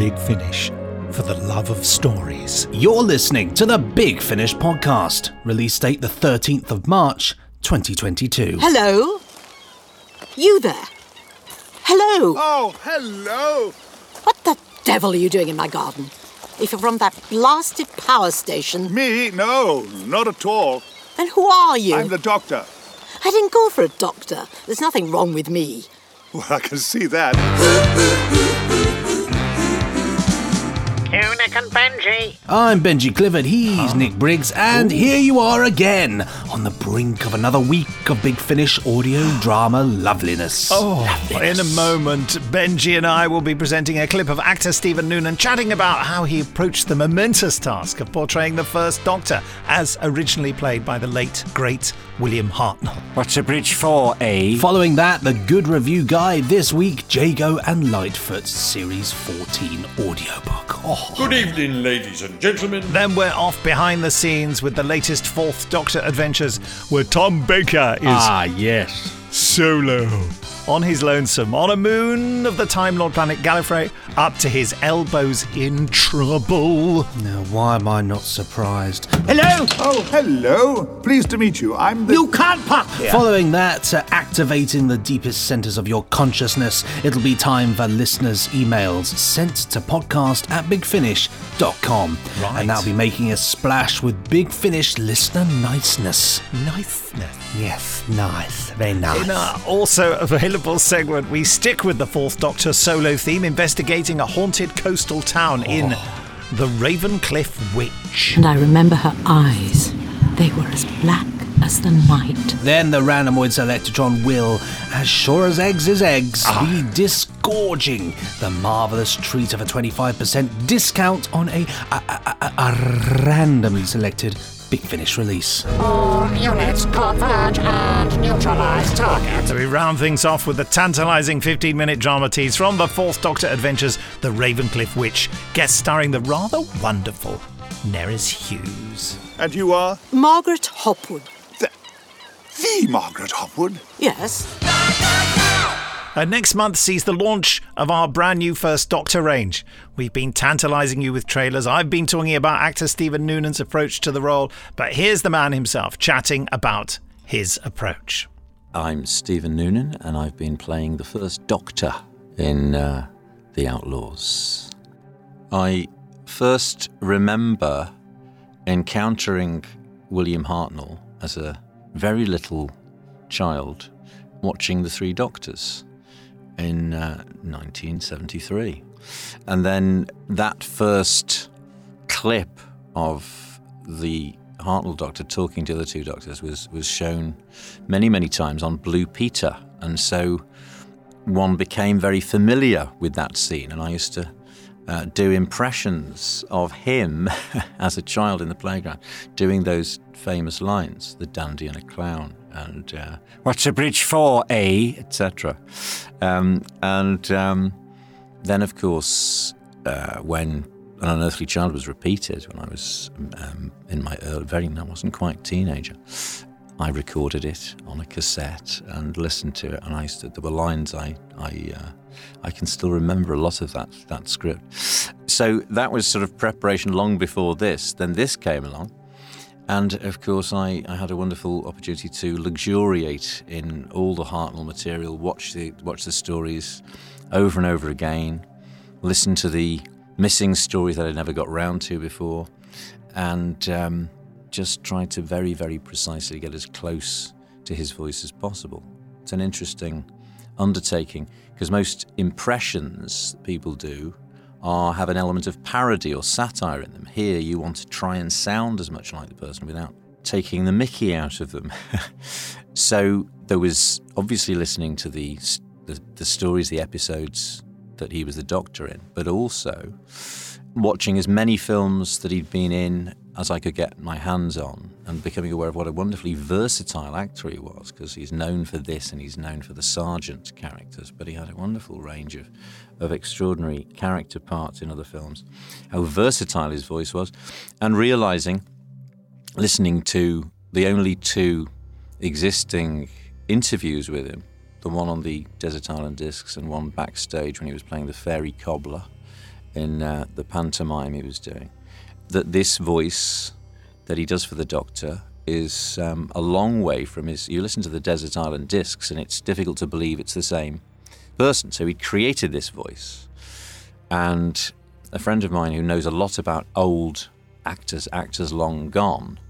Big Finish for the love of stories. You're listening to the Big Finish podcast, release date the 13th of March, 2022. Hello? You there? Hello? Oh, hello! What the devil are you doing in my garden? If you're from that blasted power station, Me? No, not at all. then who are you? I'm the doctor. I didn't go for a doctor. There's nothing wrong with me. Well, I can see that. Nick and Benji. I'm Benji Clifford, he's Nick Briggs, and here you are again on the brink of another week of Big Finish audio drama loveliness. Oh, in a moment, Benji and I will be presenting a clip of actor Stephen Noonan chatting about how he approached the momentous task of portraying the first Doctor, as originally played by the late, great William Hartnell. What's a bridge for, eh? Following that, the good review guide this week, Jago and Litefoot's Series 14 audiobook. Oh, Good evening, ladies and gentlemen. Then we're off behind the scenes with the latest Fourth Doctor adventures, where Tom Baker is Ah, yes. solo on his lonesome on a moon of the Time Lord planet Gallifrey, up to his elbows in trouble. now why am I not surprised? Hello! Oh, hello. Pleased to meet you. I'm the. You can't pop here. Following that, uh, activating the deepest centers of your consciousness, it'll be time for listeners' emails sent to podcast at bigfinish.com. Right. And that'll be making a splash with Big Finish listener niceness. Niceness. Yes, nice. Very nice. In our also available segment, we stick with the Fourth Doctor solo theme, investigating a haunted coastal town in The Ravencliff Witch. And I remember her eyes. They were as black as the night. Then the randomoid selectron will, as sure as eggs is eggs, Ah. be disgorging the marvellous treat of a 25% discount on a, a, a, a- a randomly selected Big Finish release. All units converge and neutralize target. So we round things off with the tantalising 15 minute drama tease from the Fourth Doctor Adventures, The Ravencliff Witch, guest starring the rather wonderful Nerys Hughes. And you are? Margaret Hopwood. The, the Margaret Hopwood? Yes. Uh, next month sees the launch of our brand new First Doctor range. We've been tantalising you with trailers. I've been talking about actor Stephen Noonan's approach to the role, but here's the man himself chatting about his approach. I'm Stephen Noonan, and I've been playing the first Doctor in uh, The Outlaws. I first remember encountering William Hartnell as a very little child watching The Three Doctors in uh, 1973. And then that first clip of the Hartnell Doctor talking to the two doctors was, was shown many, many times on Blue Peter. And so one became very familiar with that scene. And I used to uh, do impressions of him as a child in the playground, doing those famous lines, the dandy and a clown, and uh, What's a bridge for, eh? etc. Um, and um, then, of course, uh, when An Unearthly Child was repeated, when I was um, in my early, very, I wasn't quite teenager, I recorded it on a cassette and listened to it. And I used to, there were lines I, I, uh, I can still remember a lot of that, that script. So that was sort of preparation long before this. Then this came along. And of course, I, I had a wonderful opportunity to luxuriate in all the Hartnell material, watch the watch the stories over and over again, listen to the missing stories that I never got round to before, and um, just try to very, very precisely get as close to his voice as possible. It's an interesting undertaking because most impressions people do are have an element of parody or satire in them. Here, you want to try and sound as much like the person without taking the mickey out of them. so there was obviously listening to the, the the stories, the episodes that he was the Doctor in, but also watching as many films that he'd been in as I could get my hands on and becoming aware of what a wonderfully versatile actor he was because he's known for this and he's known for the sergeant characters, but he had a wonderful range of, of extraordinary character parts in other films. How versatile his voice was, and realizing, listening to the only two existing interviews with him, the one on the Desert Island Discs and one backstage when he was playing the Fairy Cobbler in uh, the pantomime he was doing, that this voice that he does for the Doctor is um, a long way from his. You listen to the Desert Island discs, and it's difficult to believe it's the same person. So he created this voice, and a friend of mine who knows a lot about old actors, actors long gone,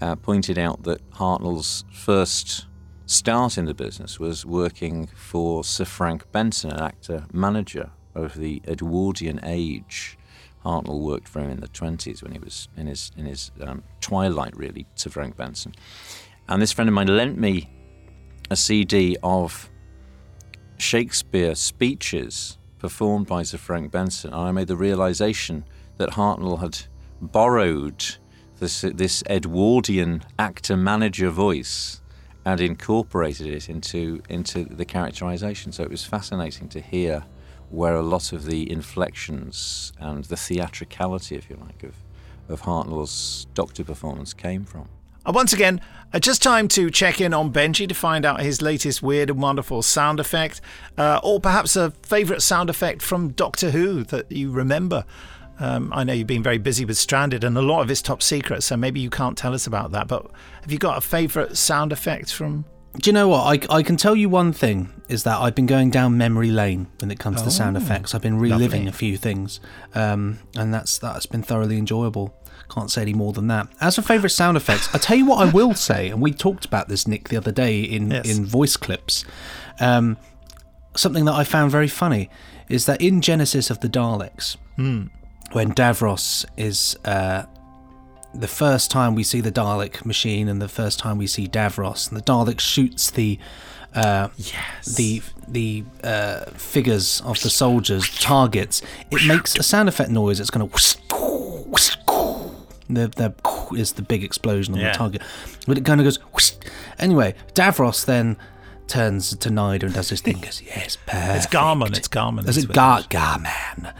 uh, pointed out that Hartnell's first start in the business was working for Sir Frank Benson, an actor manager of the Edwardian age. Hartnell worked for him in the 20s when he was in his in his um, twilight, really, Sir Frank Benson. And this friend of mine lent me a CD of Shakespeare speeches performed by Sir Frank Benson, and I made the realization that Hartnell had borrowed this this Edwardian actor manager voice and incorporated it into into the characterization. So it was fascinating to hear where a lot of the inflections and the theatricality, if you like, of of Hartnell's Doctor performance came from. Once again, uh, just time to check in on Benji to find out his latest weird and wonderful sound effect, uh, or perhaps a favourite sound effect from Doctor Who that you remember. Um, I know you've been very busy with Stranded, and a lot of it's top secret, so maybe you can't tell us about that. But have you got a favourite sound effect from? Do you know what? I, I can tell you one thing is that I've been going down memory lane when it comes to sound Oh, effects. I've been reliving lovely. a few things, um, and that's that's been thoroughly enjoyable. Can't say any more than that. As for favourite sound effects, I tell you what I will say, and we talked about this Nick the other day in Yes. in voice clips. Um, something that I found very funny is that in Genesis of the Daleks, when Davros is uh, the first time we see the Dalek machine and the first time we see Davros, and the Dalek shoots the uh, the the uh, figures of the soldiers targets. It makes a sound effect noise. It's going to the the is the big explosion on Yeah. the target, but it kind of goes. Anyway, Davros then turns to Nyder and does this thing. Goes, yes, perfect. It's Garmin. It's Garmin. Is it Gar Garman?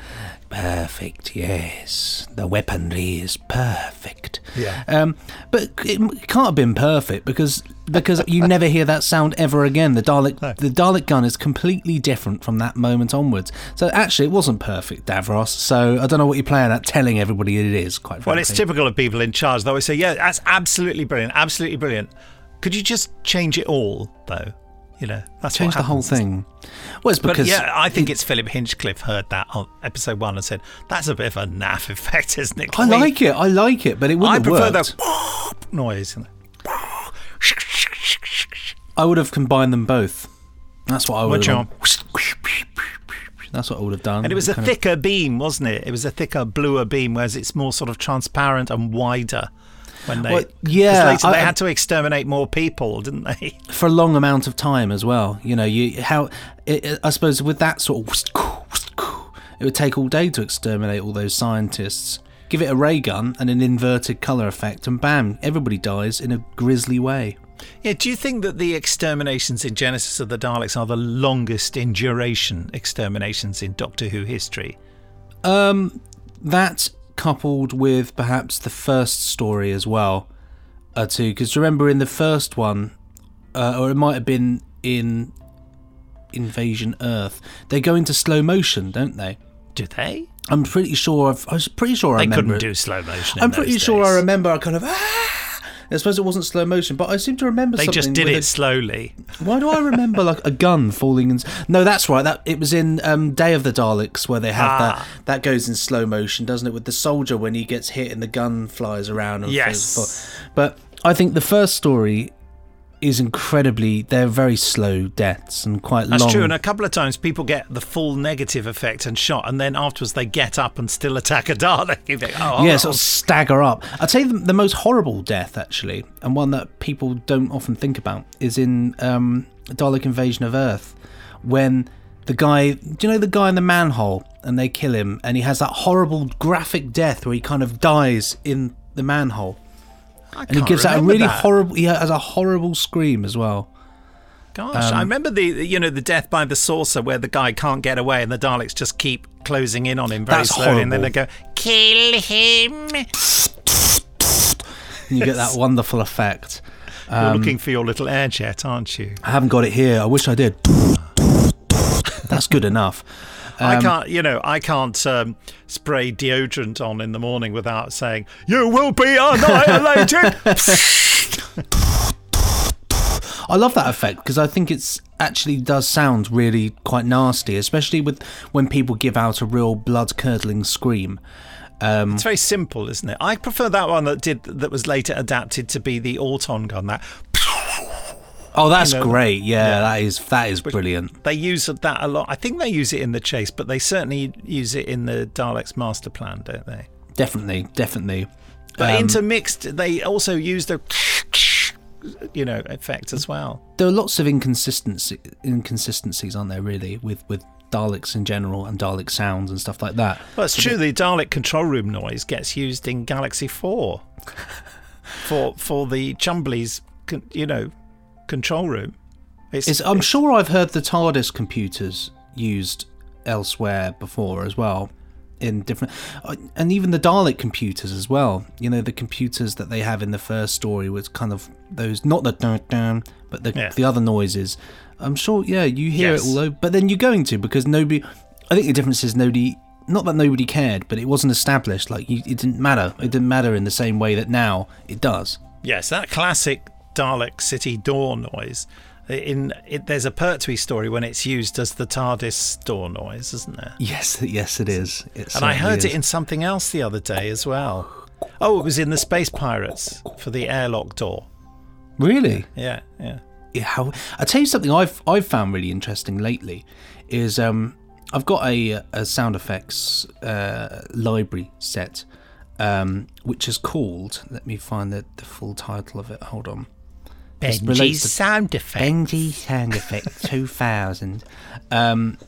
Perfect. Yes, the weaponry is perfect. Yeah. Um, but it can't have been perfect because because you never hear that sound ever again. The Dalek the Dalek gun is completely different from that moment onwards. So actually, it wasn't perfect, Davros. So I don't know what you're playing at, telling everybody it is. Quite frankly. Well, it's typical of people in charge. They always say, "Yeah, that's absolutely brilliant, absolutely brilliant." Could you just change it all, though? You know, that's change the whole thing. Well, it's But yeah, I think it's Philip Hinchcliffe heard that on episode one and said, "That's a bit of a naff effect, isn't it?" I like it. I like it, but it wouldn't I prefer worked. the noise. I would have combined them both. That's what I would have. done. That's what I would have done. And it was a Kind of- thicker beam, wasn't it? It was a thicker, bluer beam, whereas it's more sort of transparent and wider. When they, Well, yeah, later they had to exterminate more people, didn't they? for a long amount of time as well. You know, you how it- I suppose with that sort of it would take all day to exterminate all those scientists. Give it a ray gun and an inverted color effect, and bam, everybody dies in a grisly way. Yeah. Do you think that the exterminations in Genesis of the Daleks are the longest in duration exterminations in Doctor Who history? Um, that coupled with perhaps the first story as well, uh, too. Because remember in the first one, uh, or it might have been in Invasion Earth, they go into slow motion, don't they? Do they? I'm pretty sure. I've, I was pretty sure I They remember. couldn't it. do slow motion. I'm pretty those sure I remember. I kind of. Ah! I suppose it wasn't slow motion, but I seem to remember something. They just did it a- slowly. why do I remember like a gun falling? In... No, that's right. That it was in um, Day of the Daleks where they have Ah. that. That goes in slow motion, doesn't it? With the soldier when he gets hit and the gun flies around. And Yes. But I think the first story is incredibly. They're very slow deaths and quite That's long. That's true. And a couple of times people get the full negative effect and shot, and then afterwards they get up and still attack a Dalek. You think, oh, yeah, oh, sort of stagger up. I'd say the, the most horrible death, actually, and one that people don't often think about, is in um, Dalek Invasion of Earth, when the guy, do you know the guy in the manhole, and they kill him, and he has that horrible graphic death where he kind of dies in the manhole, I and he gives that a really that. horrible. He has a horrible scream as well. Gosh, I remember the you know the death by the saucer where the guy can't get away and the Daleks just keep closing in on him very slowly, and then they go kill him. And you get that wonderful effect. You're Um, looking for your little air jet, aren't you? I haven't got it here. I wish I did. That's good enough. I can't, you know, I can't um, spray deodorant on in the morning without saying, "You will be annihilated." I love that effect because I think it's actually does sound really quite nasty, especially with when people give out a real blood curdling scream. it's very simple, isn't it? I prefer that one that did that was later adapted to be the Auton gun. That Oh, that's You know, great! Yeah, yeah. that is that is brilliant. they use that a lot. I think they use it in the chase, but they certainly use it in the Daleks master plan, don't they? Definitely, definitely. But Um, intermixed, they also use the you know effect as well. there are lots of inconsistency inconsistencies, aren't there? Really, with with Daleks in general and Dalek sounds and stuff like that. Well, it's true. The Dalek control room noise gets used in Galaxy Four for for the Chumblies, you know, control room. It's, It's, I'm sure I've heard the TARDIS computers used elsewhere before as well, in different, uh, and even the Dalek computers as well. You know, the computers that they have in the first story was kind of those, not the dun dun, but the Yeah. the other noises. I'm sure, yeah, you hear Yes. it all over, but then you're going to because nobody. I think the difference is nobody. Not that nobody cared, but it wasn't established. Like you, it didn't matter. It didn't matter in the same way that now it does. Yes, that classic Dalek City door noise. In it, there's a Pertwee story when it's used as the TARDIS door noise, isn't there? Yes, yes, it is. It And I heard is. it in something else the other day as well. Oh, it was in the Space Pirates for the airlock door. Really. Yeah, yeah. yeah, how I tell you something I've I've found really interesting lately is um I've got a, a sound effects uh, library set um which is called let me find the, the full title of it hold on This relates to- sound effect. Benji Sound Effect 2000. Um,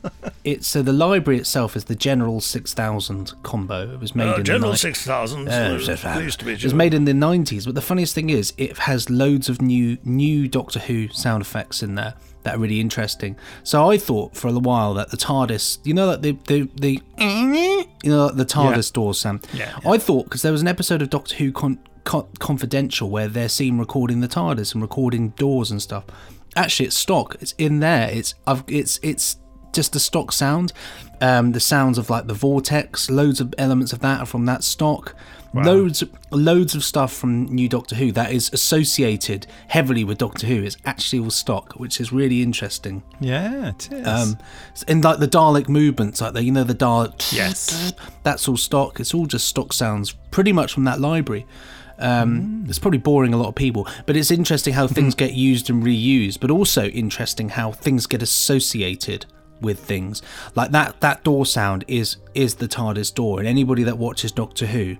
it's so the library itself is the General 6000 combo. It was made in the General ni- Six Thousand. Uh, it was made in the 90s, but the funniest thing is it has loads of new new Doctor Who sound effects in there that are really interesting. So I thought for a while that the TARDIS, you know, like the the, the you know, like the TARDIS doors sound. Yeah, I thought because there was an episode of Doctor Who con- con- Confidential where they're seen recording the TARDIS and recording doors and stuff. Actually, it's stock. It's in there. It's I've it's it's just the stock sound. Um, the sounds of like the vortex, loads of elements of that are from that stock. Loads, loads of stuff from New Doctor Who that is associated heavily with Doctor Who is actually all stock, which is really interesting. Yeah, it is. Um, and like the Dalek movements, like the you know the Dalek, Yes. that's all stock. It's all just stock sounds, pretty much from that library. Um, It's probably boring a lot of people, but it's interesting how things get used and reused, but also interesting how things get associated with things. Like that that door sound is is the TARDIS door, and anybody that watches Doctor Who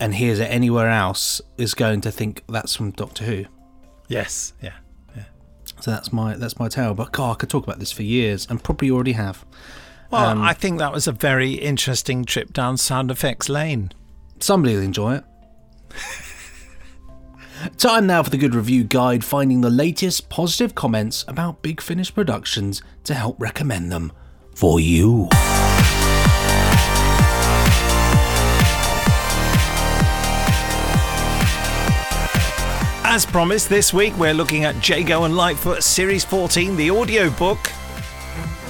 and hears it anywhere else is going to think that's from Doctor Who. yes, yeah. So that's my that's my tale. But God, I could talk about this for years, and probably already have. Well, Um, I think that was a very interesting trip down sound effects lane. Somebody will enjoy it. Time now for the good review guide, finding the latest positive comments about Big Finish Productions to help recommend them for you. As promised, this week we're looking at Jago and Litefoot Series 14, the audiobook.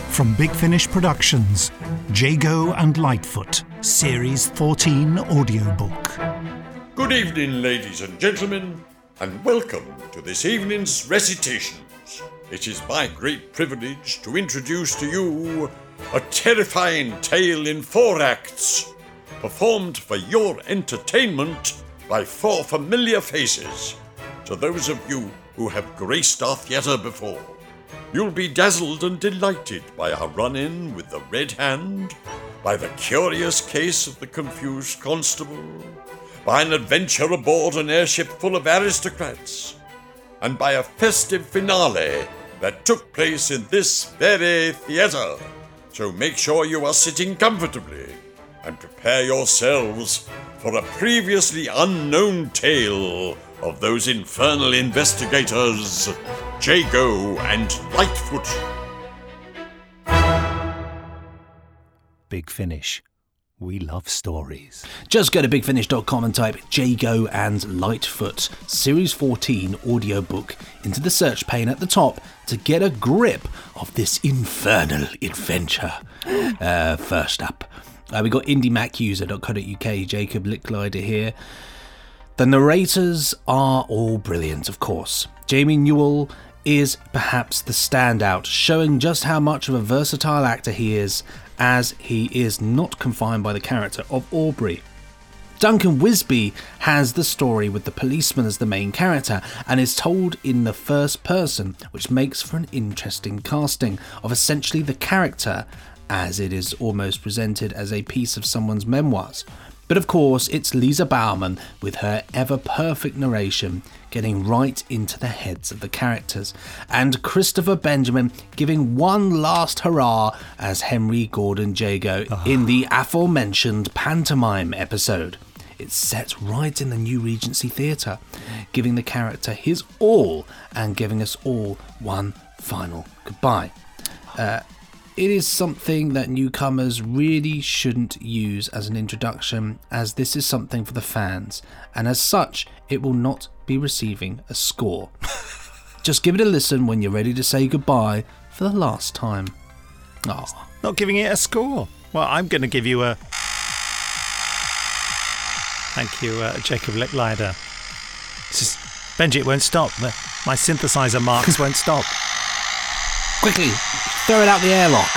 From Big Finish Productions, Jago and Litefoot, Series 14 audiobook. Good evening, ladies and gentlemen, and welcome to this evening's recitations. It is my great privilege to introduce to you a terrifying tale in four acts, performed for your entertainment by four familiar faces. To those of you who have graced our theatre before, You'll be dazzled and delighted by our run in with the Red Hand, by the curious case of the confused constable, by an adventure aboard an airship full of aristocrats, and by a festive finale that took place in this very theatre. So make sure you are sitting comfortably and prepare yourselves for a previously unknown tale of those infernal investigators, Jago and Litefoot. Big Finish We love stories. Just go to bigfinish.com and type Jago and Litefoot Series 14 audiobook into the search pane at the top to get a grip of this infernal adventure. Uh, first up, uh, we got indiemacuser.co.uk, Jacob Licklider here. The narrators are all brilliant, of course. Jamie Newall is perhaps the standout, showing just how much of a versatile actor he is, as he is not confined by the character of Aubrey. Duncan Wisbey has the story with the policeman as the main character and is told in the first person, which makes for an interesting casting of essentially the character, as it is almost presented as a piece of someone's memoirs. But of course, it's Lisa Bowerman with her ever perfect narration getting right into the heads of the characters, and Christopher Benjamin giving one last hurrah as Henry Gordon Jago in the aforementioned pantomime episode. It's set right in the New Regency Theatre, giving the character his all and giving us all one final goodbye. Uh, it is something that newcomers really shouldn't use as an introduction, as this is something for the fans, and as such, it will not be receiving a score. Just give it a listen when you're ready to say goodbye for the last time. Aw. Not giving it a score. Well, I'm going to give you a. Thank you, uh, Jacob Licklider. Benji, it won't stop. My synthesizer marks won't stop. Quickly, throw it out the airlock.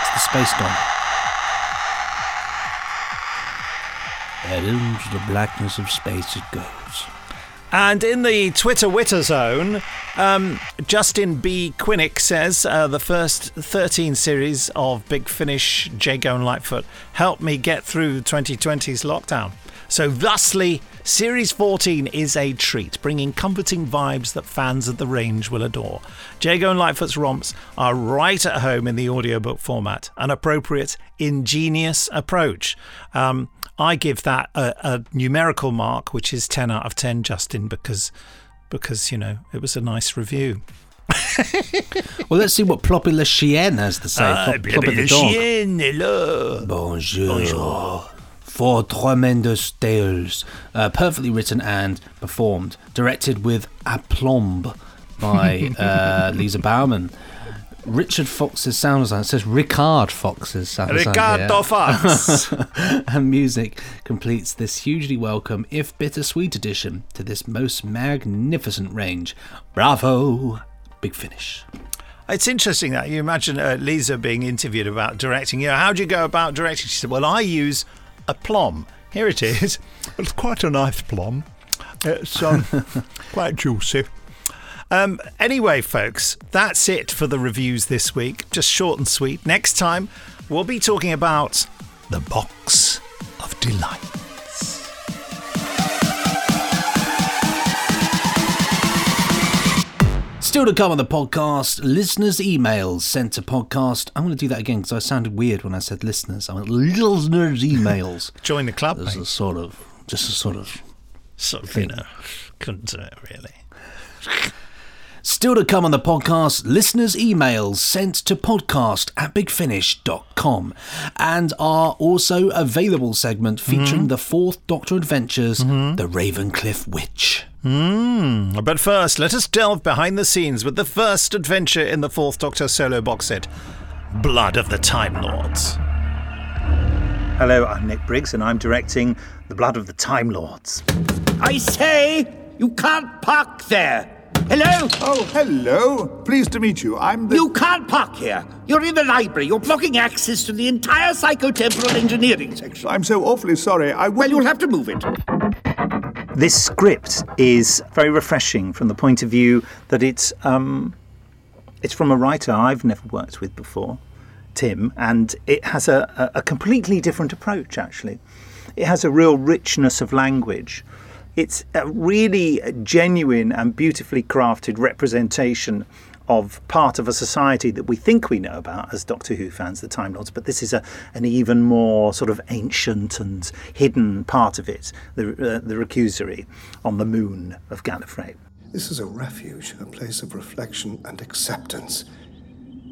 It's the space dog. And into the blackness of space it goes. And in the Twitter Witter zone, um, Justin B. Quinnick says uh, the first 13 series of Big Finish, Jago and Litefoot helped me get through 2020's lockdown. So, thusly, Series 14 is a treat, bringing comforting vibes that fans of the range will adore. Jago and Litefoot's romps are right at home in the audiobook format, an appropriate, ingenious approach. Um, I give that a, a numerical mark, which is 10 out of 10, Justin, because, because you know, it was a nice review. Well, let's see what Ploppy Le Chien has to say. Ah, Plop- Ploppy the dog. hello. Bonjour. Four tremendous tales, uh, perfectly written and performed, directed with aplomb by uh, Lisa Bowerman. Richard Fox's sound design it says Ricard Fox's sound design. Ricardo. Fox. and music completes this hugely welcome, if bittersweet addition to this most magnificent range. Bravo! Big finish. It's interesting that you imagine uh, Lisa being interviewed about directing. You know, how do you go about directing? She said, "Well, I use a plum. Here it is. It's quite a nice plum. It's um, quite juicy." Um, anyway, folks, that's it for the reviews this week. Just short and sweet. Next time, we'll be talking about the box of delights. Still to come on the podcast, listeners' emails sent to podcast. I'm going to do that again because I sounded weird when I said listeners. I went listeners' emails. Join the club, There's a sort of, just a sort of. Sort of, you know, couldn't do it really. Still to come on the podcast, listeners' emails sent to podcast at bigfinish.com and our also available segment featuring the fourth Doctor Adventures, The Ravencliff Witch. Mm, but first, let us delve behind the scenes with the first adventure in the Fourth Doctor solo box set Blood of the Time Lords. Hello, I'm Nick Briggs, and I'm directing The Blood of the Time Lords. I say, you can't park there. Hello? Oh, hello. Pleased to meet you. I'm the. You can't park here. You're in the library. You're blocking access to the entire psychotemporal engineering section. I'm so awfully sorry. I Well, you'll have to move it. This script is very refreshing from the point of view that it's um, it's from a writer I've never worked with before, Tim, and it has a, a, a completely different approach. Actually, it has a real richness of language. It's a really genuine and beautifully crafted representation of part of a society that we think we know about as Doctor Who fans, the Time Lords, but this is a, an even more sort of ancient and hidden part of it, the, uh, the Recusory on the moon of Gallifrey. This is a refuge, a place of reflection and acceptance.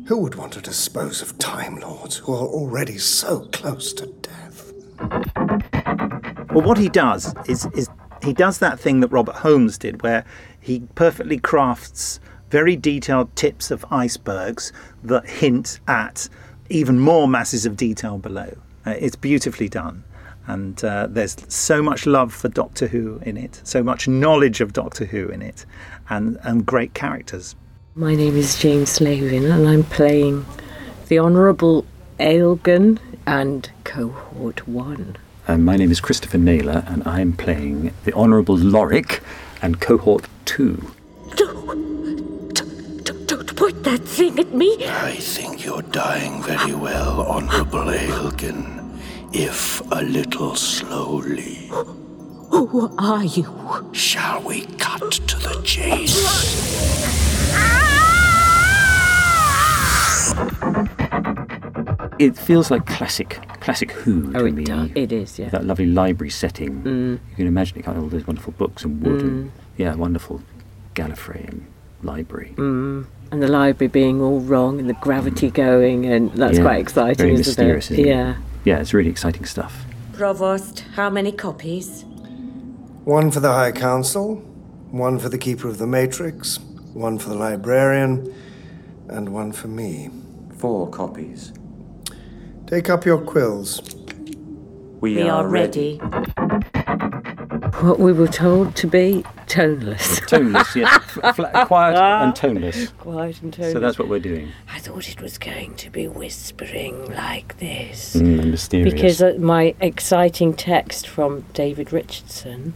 Who would want to dispose of Time Lords who are already so close to death? Well, what he does is, is he does that thing that Robert Holmes did, where he perfectly crafts very detailed tips of icebergs that hint at even more masses of detail below. Uh, it's beautifully done. And uh, there's so much love for Doctor Who in it, so much knowledge of Doctor Who in it, and, and great characters. My name is James Slavin, and I'm playing the Honourable Ailgun and Cohort 1. And my name is Christopher Naylor, and I'm playing the Honourable Lorick and Cohort 2. Don't don't, don't point that thing at me. I think you're dying very well, Honourable Ailgun. If a little slowly. Who are you? Shall we cut to the chase? Ah! It feels like classic, classic Who to Oh, it me. does. It is, yeah. That lovely library setting. Mm. You can imagine it, kind of all those wonderful books and wood, Mm. and yeah, wonderful Gallifrey and library. Mm. And the library being all wrong and the gravity going, and that's Yeah, quite exciting, Very isn't mysterious, it? isn't it? yeah. Yeah, it's really exciting stuff. Provost, how many copies? One for the High Council, one for the Keeper of the Matrix, one for the Librarian, and one for me. Four copies. Take up your quills. We, We are ready. What we were told to be toneless. Toneless, yeah. Flat, quiet and toneless. Quiet and toneless. So that's what we're doing. I thought it was going to be whispering like this. Mm, mysterious. Because uh, my exciting text from David Richardson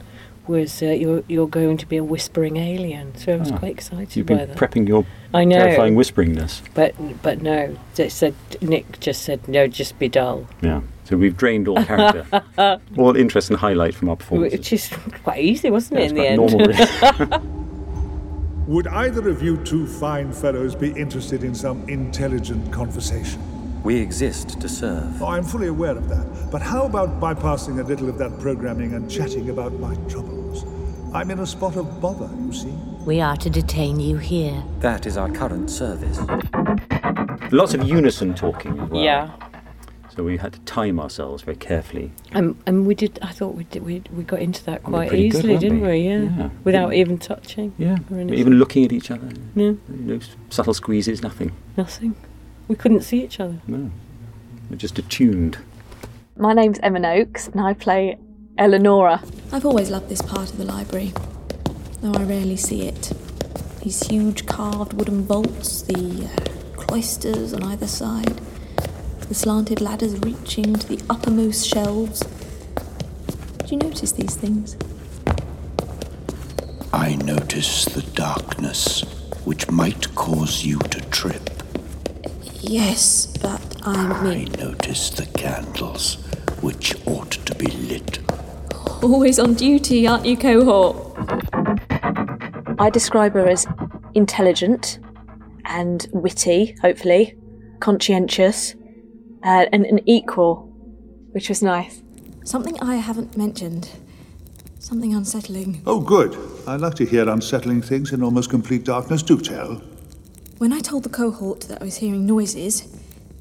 was uh, you're you're going to be a whispering alien. So I was Ah, quite excited You've by been that. prepping your I know. terrifying whisperingness. But but no, they said Nick just said no, just be dull, Yeah. So we've drained all character, all interest and highlight from our performance. which is quite easy, wasn't Yeah, it? In the end. normal, Would either of you two fine fellows be interested in some intelligent conversation? We exist to serve. Oh, I'm fully aware of that. But how about bypassing a little of that programming and chatting about my troubles? I'm in a spot of bother, you see. We are to detain you here. That is our current service. Lots of unison talking well. Yeah. So we had to time ourselves very carefully. Um, and we did. I thought we did. We, we got into that quite pretty good, easily, weren't didn't we? we? Yeah. Yeah. Without Yeah. even touching. Yeah. or. Even looking at each other. Yeah. No subtle squeezes, nothing. Nothing. We couldn't see each other. No. We're just attuned. My name's Emma Noakes, and I play Eleonora. I've always loved this part of the library, though I rarely see it. These huge carved wooden vaults, the uh, cloisters on either side, the slanted ladders reaching to the uppermost shelves. Do you notice these things? I notice the darkness which might cause you to trip. Yes, but I I mean, notice the candles which ought to be lit. always on duty, aren't you, cohort? I describe her as intelligent and witty, hopefully, conscientious, uh, and an equal, which was nice. Something I haven't mentioned. Something unsettling. Oh, good. I like to hear unsettling things in almost complete darkness. Do tell. When I told the cohort that I was hearing noises,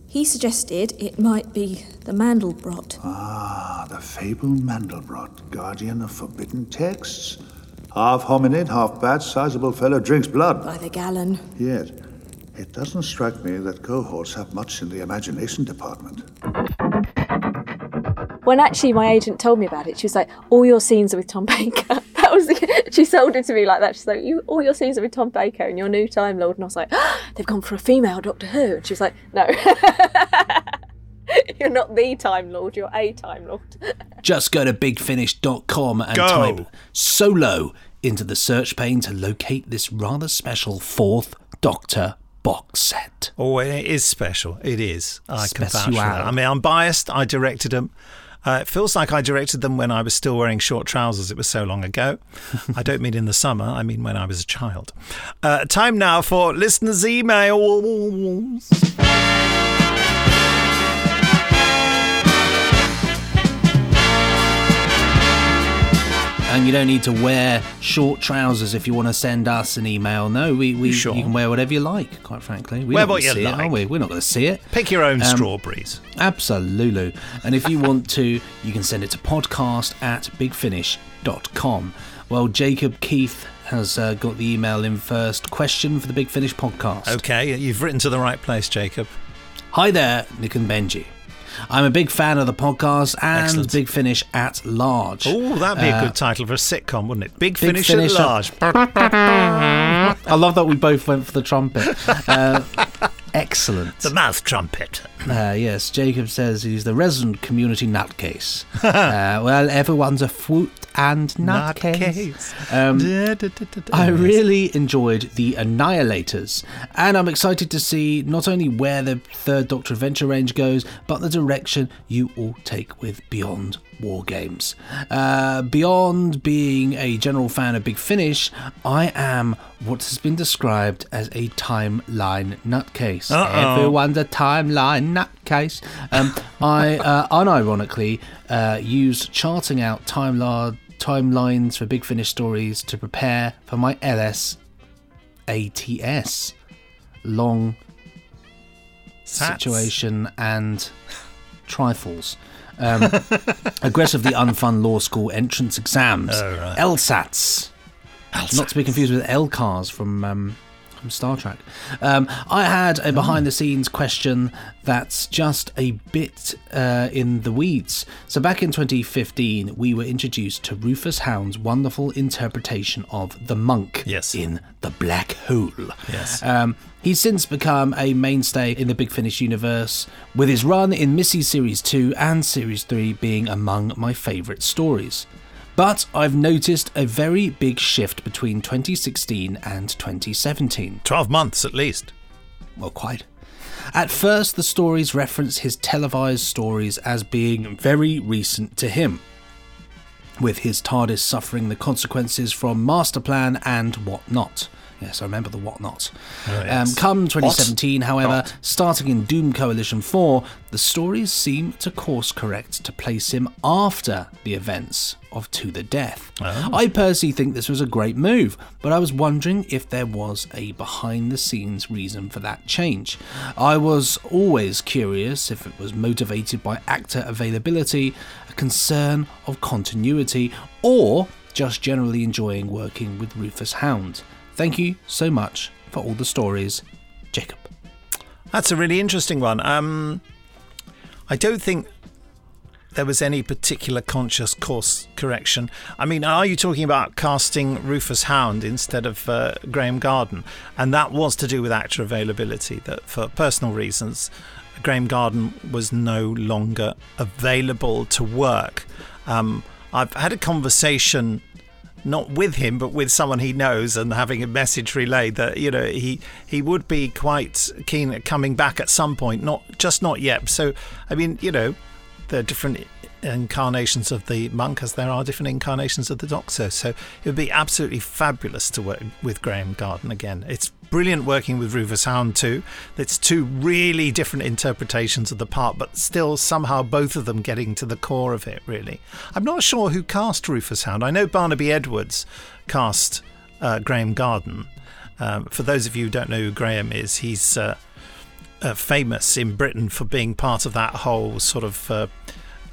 he suggested it might be the Mandelbrot. Ah, the fabled Mandelbrot, guardian of forbidden texts. Half hominid, half bat, sizable fellow, drinks blood. By the gallon. Yet, it doesn't strike me that cohorts have much in the imagination department. When actually my agent told me about it, she was like, "All your scenes are with Tom Baker." That was she sold it to me like that. She's like, "You, all your scenes are with Tom Baker and your new Time Lord." And I was like, ah, "They've gone for a female Doctor Who." And she was like, "No, you're not the Time Lord. You're a Time Lord." Just go to bigfinish.com and Go. type solo into the search pane to locate this rather special fourth Doctor box set. Oh, it is special. It is. I can vouch for Special. that. I mean, I'm biased. I directed them. Uh, it feels like I directed them when I was still wearing short trousers. It was so long ago. I don't mean in the summer. I mean when I was a child. Uh, time now for listeners' emails. And you don't need to wear short trousers if you want to send us an email. No, we, we Sure. you can wear whatever you like. Quite frankly, we're Wear not what you see it, are we? We're not going to see it. Pick your own Um, strawberries. Absolutely. And if you want to, you can send it to podcast at bigfinish.com. Well, Jacob Keith has uh, got the email in first. Question for the Big Finish podcast. Okay, you've written to the right place, Jacob. Hi there, Nick and Benji. I'm a big fan of the podcast and Excellent. Big Finish at large. Oh, that'd be a Uh, good title for a sitcom, wouldn't it? Big, Big Finish, Finish at at- Large. I love that we both went for the trumpet. Uh, excellent. The mouth trumpet. Uh, yes, Jacob says he's the resident community nutcase. uh, well, everyone's a fruit and nutcase. Um, I really enjoyed the Annihilators, and I'm excited to see not only where the third Doctor Adventure range goes, but the direction you all take with Beyond War Games. Uh, beyond being a general fan of Big Finish, I am what has been described as a timeline nutcase. Uh-oh. Everyone's a timeline nutcase. Um, I uh, unironically uh, used charting out timeline timelines for Big Finish stories to prepare for my LS ATS long situation and trifles. Um, aggressively unfun law school entrance exams. Oh, right. LSATs. Not to be confused with LCARs from um, from Star Trek. Um, I had a behind the scenes question that's just a bit uh, in the weeds. So back in 2015, we were introduced to Rufus Hound's wonderful interpretation of the monk Yes. in the black hole. Yes. Um, he's since become a mainstay in the Big Finish universe, with his run in Missy Series 2 and Series 3 being among my favourite stories. But I've noticed a very big shift between 2016 and 2017. 12 months at least. Well, quite. At first, the stories reference his televised stories as being very recent to him, with his TARDIS suffering the consequences from Masterplan and whatnot. Yes, I remember the whatnot. Oh, yes. um, come 2017, however, Not. starting in Doom Coalition 4, the stories seem to course correct to place him after the events of To the Death. Oh. I personally think this was a great move, but I was wondering if there was a behind the scenes reason for that change. I was always curious if it was motivated by actor availability, a concern of continuity, or just generally enjoying working with Rufus Hound. Thank you so much for all the stories, Jacob. That's a really interesting one. Um, I don't think there was any particular conscious course correction. I mean, are you talking about casting Rufus Hound instead of uh, Graeme Garden? And that was to do with actor availability. That for personal reasons, Graeme Garden was no longer available to work. Um, I've had a conversation not with him, but with someone he knows, and having a message relayed that you know he he would be quite keen at coming back at some point, not just not yet. So, I mean, you know, there are different incarnations of the monk as there are different incarnations of the doctor. So it would be absolutely fabulous to work with Graeme Garden again. It's brilliant working with Rufus Hound too. It's two really different interpretations of the part, but still somehow both of them getting to the core of it. Really, I'm not sure who cast Rufus Hound. I know Barnaby Edwards cast uh, Graeme Garden. Um, for those of you who don't know who Graeme is, he's uh, uh, famous in Britain for being part of that whole sort of uh,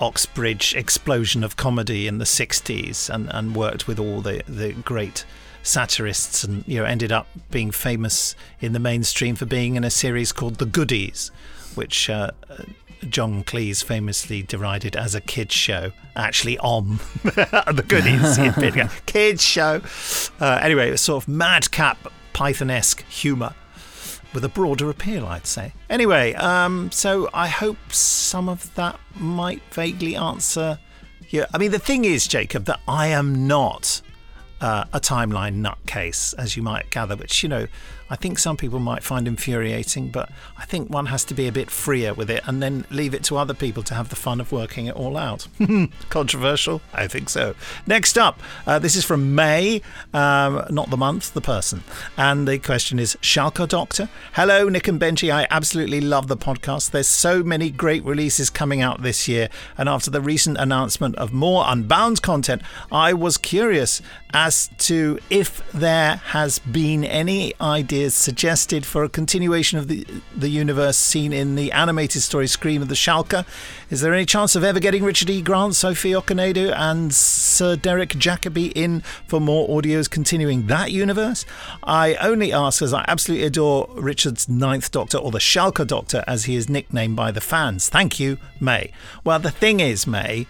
Oxbridge explosion of comedy in the 60s and, and worked with all the, the great satirists and you know ended up being famous in the mainstream for being in a series called The Goodies which uh, uh, John Cleese famously derided as a kids show. Actually on The Goodies kids show. Uh, anyway it was sort of madcap Python-esque humour with a broader appeal, I'd say. Anyway, um, so I hope some of that might vaguely answer. Yeah, I mean, the thing is, Jacob, that I am not uh, a timeline nutcase, as you might gather, which, you know, I think some people might find infuriating, but I think one has to be a bit freer with it and then leave it to other people to have the fun of working it all out. Controversial? I think so. Next up, uh, this is from May, um, not the month, the person. And the question is Shalka Doctor. Hello, Nick and Benji. I absolutely love the podcast. There's so many great releases coming out this year. And after the recent announcement of more Unbound content, I was curious as to if there has been any ideas suggested for a continuation of the the universe seen in the animated story Scream of the Shalka. Is there any chance of ever getting Richard E. Grant, Sophie Okonedo, and Sir Derek Jacobi in for more audios continuing that universe? I only ask as I absolutely adore Richard's Ninth Doctor, or the Shalka Doctor, as he is nicknamed by the fans. Thank you, May. Well, the thing is, May,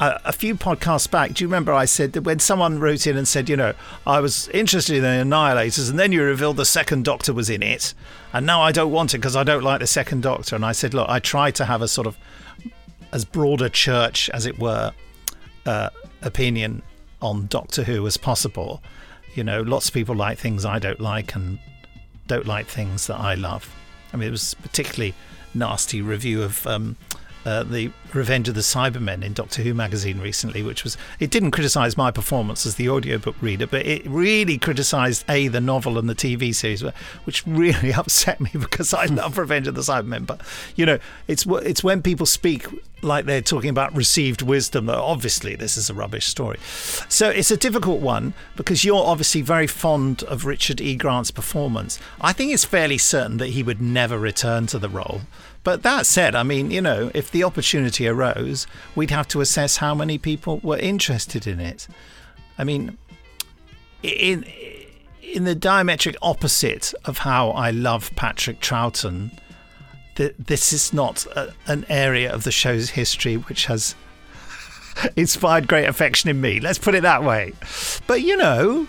a few podcasts back, do you remember I said that when someone wrote in and said, you know, I was interested in the Annihilators, and then you revealed the second Doctor was in it, and now I don't want it because I don't like the second Doctor. And I said, look, I try to have a sort of as broad a church, as it were, uh, opinion on Doctor Who as possible. You know, lots of people like things I don't like and don't like things that I love. I mean, it was a particularly nasty review of um, uh, the Revenge of the Cybermen in Doctor Who magazine recently, which was it didn't criticise my performance as the audiobook reader, but it really criticised a the novel and the TV series, which really upset me because I love Revenge of the Cybermen. But you know, it's it's when people speak like they're talking about received wisdom that obviously this is a rubbish story. So it's a difficult one because you're obviously very fond of Richard E. Grant's performance. I think it's fairly certain that he would never return to the role. But that said, I mean, you know, if the opportunity arose, we'd have to assess how many people were interested in it. I mean, in in the diametric opposite of how I love Patrick Troughton, th- this is not a, an area of the show's history which has inspired great affection in me. Let's put it that way. But you know,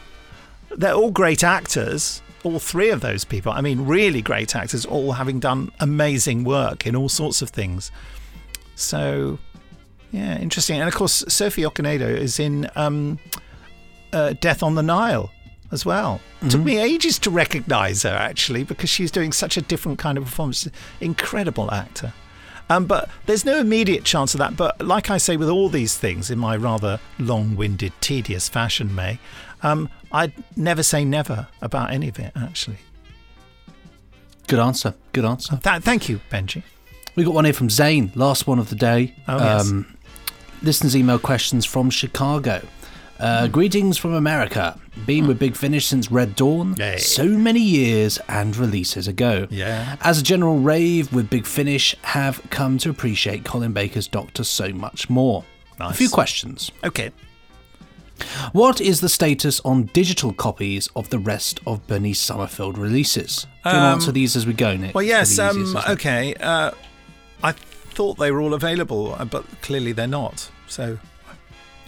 they're all great actors all three of those people. I mean, really great actors, all having done amazing work in all sorts of things. So, yeah, interesting. And of course, Sophie Okonedo is in um, uh, Death on the Nile as well. Mm-hmm. Took me ages to recognise her actually because she's doing such a different kind of performance. Incredible actor. Um, but there's no immediate chance of that. But like I say with all these things in my rather long winded, tedious fashion, May, um, I'd never say never about any of it, actually. Good answer. Good answer. Th- thank you, Benji. We got one here from Zane, last one of the day. Oh, yes. Um, listeners' email questions from Chicago. Uh, Greetings from America. Been with Big Finish since Red Dawn. Yay. So many years and releases ago. Yeah. As a general rave with Big Finish, have come to appreciate Colin Baker's Doctor so much more. Nice. A few questions. Okay. What is the status on digital copies of the rest of Bernice Summerfield releases? You Um, answer these as we go, Nick? Well, yes. Um, easiest, isn't it? okay. Uh, I thought they were all available, uh, but clearly they're not. So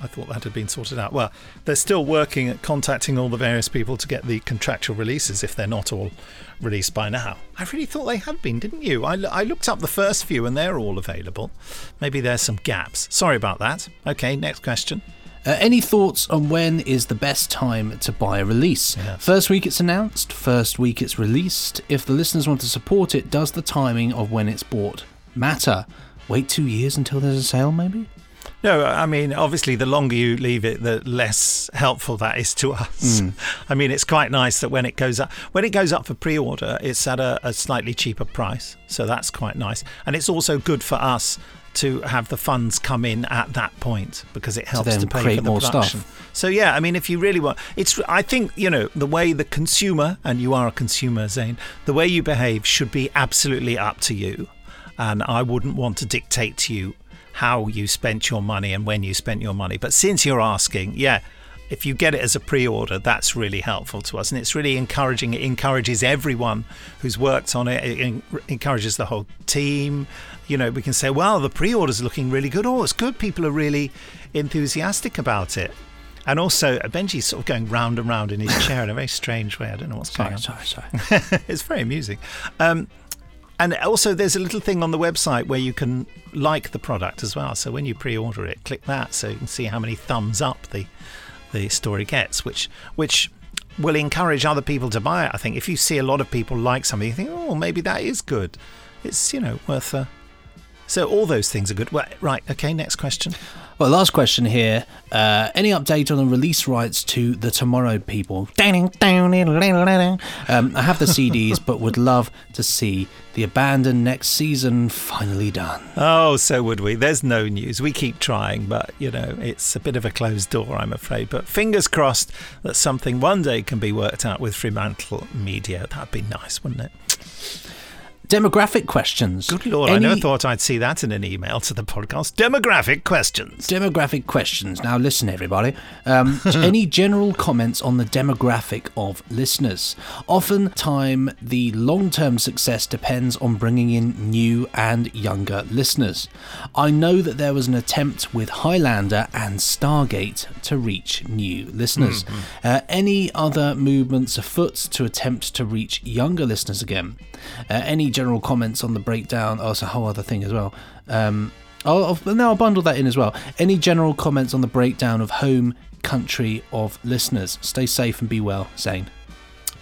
I thought that had been sorted out. Well, they're still working at contacting all the various people to get the contractual releases if they're not all released by now. I really thought they had been, didn't you? I, I looked up the first few and they're all available. Maybe there's some gaps. Sorry about that. Okay, next question. Uh, any thoughts on when is the best time to buy a release? First week it's announced, first week it's released. If the listeners want to support it, does the timing of when it's bought matter? Wait two years until there's a sale, maybe? No, I mean, obviously, the longer you leave it, the less helpful that is to us. Mm. I mean, it's quite nice that when it goes up, when it goes up for pre-order, it's at a, a slightly cheaper price, so that's quite nice. And it's also good for us to have the funds come in at that point because it helps then to pay create for the more production. stuff. So yeah, I mean, if you really want, it's. I think you know the way the consumer, and you are a consumer, Zane. The way you behave should be absolutely up to you, and I wouldn't want to dictate to you how you spent your money and when you spent your money. But since you're asking, yeah. If you get it as a pre-order, that's really helpful to us, and it's really encouraging. It encourages everyone who's worked on it. It en- encourages the whole team. You know, we can say, "Well, the pre-order's looking really good. Oh, it's good. People are really enthusiastic about it." And also, Benji's sort of going round and round in his chair in a very strange way. I don't know what's going on. Sorry, sorry. it's very amusing. Um, and also, there's a little thing on the website where you can like the product as well. So when you pre-order it, click that so you can see how many thumbs up the the story gets. Which, which will encourage other people to buy it. I think if you see a lot of people like something, you think, oh, maybe that is good. It's you know worth a. So all those things are good. Well, right. Okay. Next question. Well, last question here. Uh, any update on the release rights to the Tomorrow People? Um, I have the CDs, but would love to see the abandoned next season finally done. Oh, so would we. There's no news. We keep trying, but you know, it's a bit of a closed door, I'm afraid. But fingers crossed that something one day can be worked out with Fremantle Media. That'd be nice, wouldn't it? Demographic questions. Good lord, I never thought I'd see that in an email to the podcast. Demographic questions. Demographic questions. Now, listen, everybody. Um, any general comments on the demographic of listeners? Often, time, the long-term success depends on bringing in new and younger listeners. I know that there was an attempt with Highlander and Stargate to reach new listeners. Mhm. Uh, any other movements afoot to attempt to reach younger listeners again? Uh, any general comments on the breakdown? Oh, it's a whole other thing as well. Um, I'll, I'll, now I'll bundle that in as well. Any general comments on the breakdown of home country of listeners? Stay safe and be well, Zane.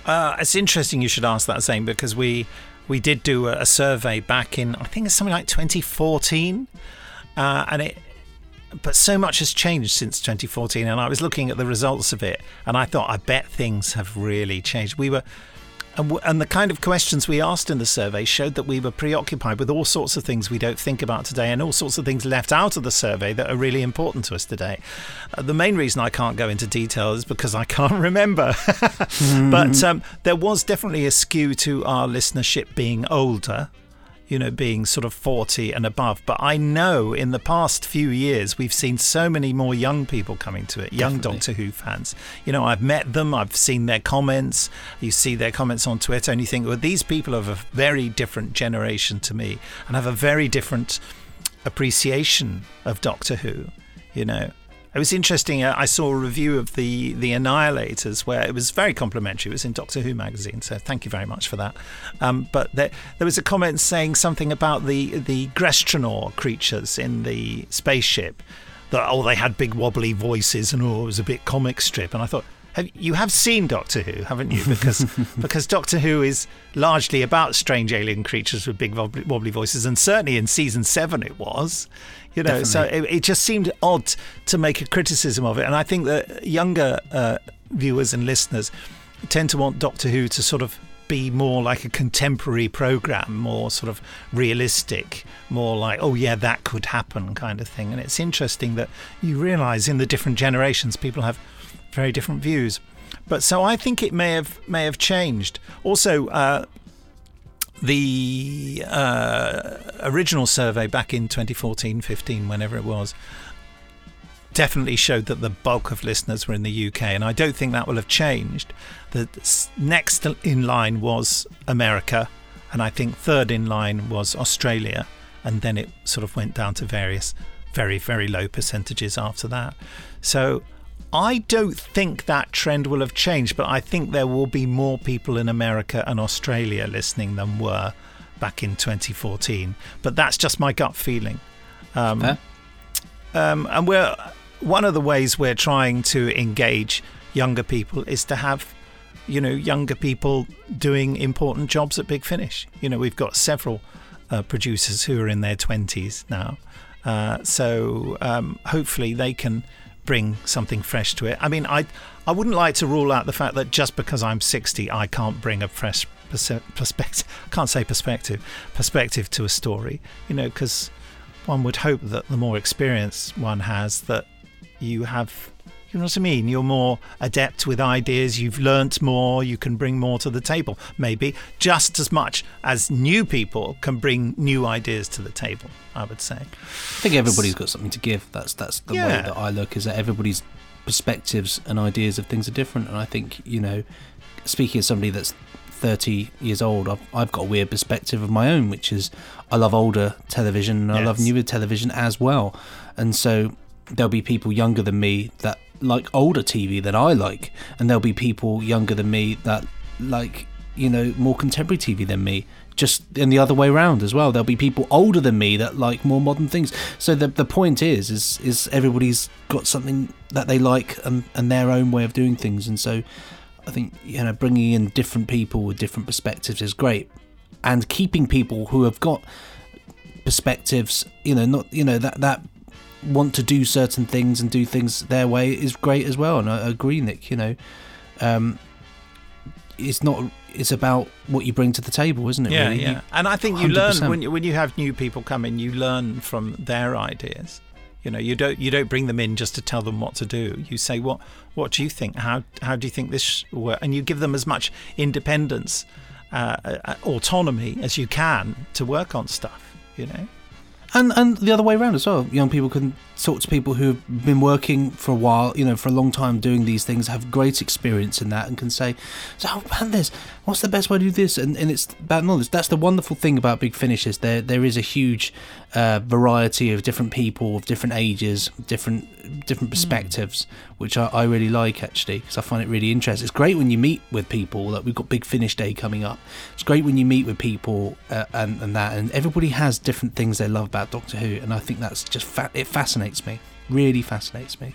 Uh, it's interesting you should ask that, Zane, because we we did do a, a survey back in I think it's something like 2014, uh, and it. But so much has changed since 2014, and I was looking at the results of it, and I thought, I bet things have really changed. We were, and, w- and the kind of questions we asked in the survey showed that we were preoccupied with all sorts of things we don't think about today, and all sorts of things left out of the survey that are really important to us today. Uh, the main reason I can't go into detail is because I can't remember. but um, there was definitely a skew to our listenership being older. You know, being sort of 40 and above. But I know in the past few years, we've seen so many more young people coming to it, young Doctor Who fans. You know, I've met them, I've seen their comments, you see their comments on Twitter, and you think, well, these people are of a very different generation to me and have a very different appreciation of Doctor Who, you know. It was interesting. uh, I saw a review of the the Annihilators where it was very complimentary. It was in Doctor Who magazine, so thank you very much for that. Um, but there, there was a comment saying something about the the Grestronaut creatures in the spaceship. That oh, they had big wobbly voices and oh, it was a bit comic strip. And I thought, have, you have seen Doctor Who, haven't you? Because because Doctor Who is largely about strange alien creatures with big wobbly, wobbly voices, and certainly in season seven it was. You know, so it, it just seemed odd to make a criticism of it, and I think that younger uh, viewers and listeners tend to want Doctor Who to sort of be more like a contemporary program, more sort of realistic, more like, oh yeah, that could happen kind of thing. And it's interesting that you realize in the different generations people have very different views. But so I think it may have may have changed. Also, uh, the uh, original survey back in 2014, 15, whenever it was, definitely showed that the bulk of listeners were in the UK, and I don't think that will have changed. The next in line was America, and I think third in line was Australia, and then it sort of went down to various very, very low percentages after that. So I don't think that trend will have changed, but I think there will be more people in America and Australia listening than were back in 2014. But that's just my gut feeling. Um, um, and we're one of the ways we're trying to engage younger people is to have you know younger people doing important jobs at Big Finish. You know we've got several uh, producers who are in their twenties now, uh, so um, hopefully they can bring something fresh to it. I mean, I I wouldn't like to rule out the fact that just because I'm 60, I can't bring a fresh perspective. I can't say perspective perspective to a story. You know, because one would hope that the more experience one has, that you have, you know what I mean? You're more adept with ideas, you've learnt more, you can bring more to the table, maybe just as much as new people can bring new ideas to the table, I would say. I think everybody's got something to give. That's that's the way that I look. Is that everybody's perspectives and ideas of things are different, and I think you know, speaking as somebody that's thirty years old, I've I've got a weird perspective of my own, which is I love older television and I love newer television as well, and so there'll be people younger than me that like older TV than I like, and there'll be people younger than me that like you know more contemporary TV than me. Just in the other way around as well. There'll be people older than me that like more modern things. So the the point is is is everybody's got something that they like and, and their own way of doing things, and so I think you know bringing in different people with different perspectives is great, and keeping people who have got perspectives, you know, not you know that that want to do certain things and do things their way is great as well. And I agree, Nick. You know, um, it's not. It's about what you bring to the table, isn't it? Yeah, really? yeah. You- And I think you learn 100%. when you, when you have new people come in, you learn from their ideas. You know, you don't you don't bring them in just to tell them what to do. You say, what what do you think? How how do you think this sh- work? And you give them as much independence, uh, uh, autonomy as you can to work on stuff. You know. And and the other way around as well. Young people can talk to people who've been working for a while, you know, for a long time doing these things, have great experience in that, and can say, "So, how about this? What's the best way to do this?" And and it's about knowledge. That's the wonderful thing about Big Finish is there there is a huge uh, variety of different people of different ages, different different perspectives, which I, I really like actually because I find it really interesting. It's great when you meet with people. Like we've got Big Finish Day coming up. It's great when you meet with people uh, and and that, and everybody has different things they love about Doctor Who, and I think that's just fa- it fascinates me. Really fascinates me.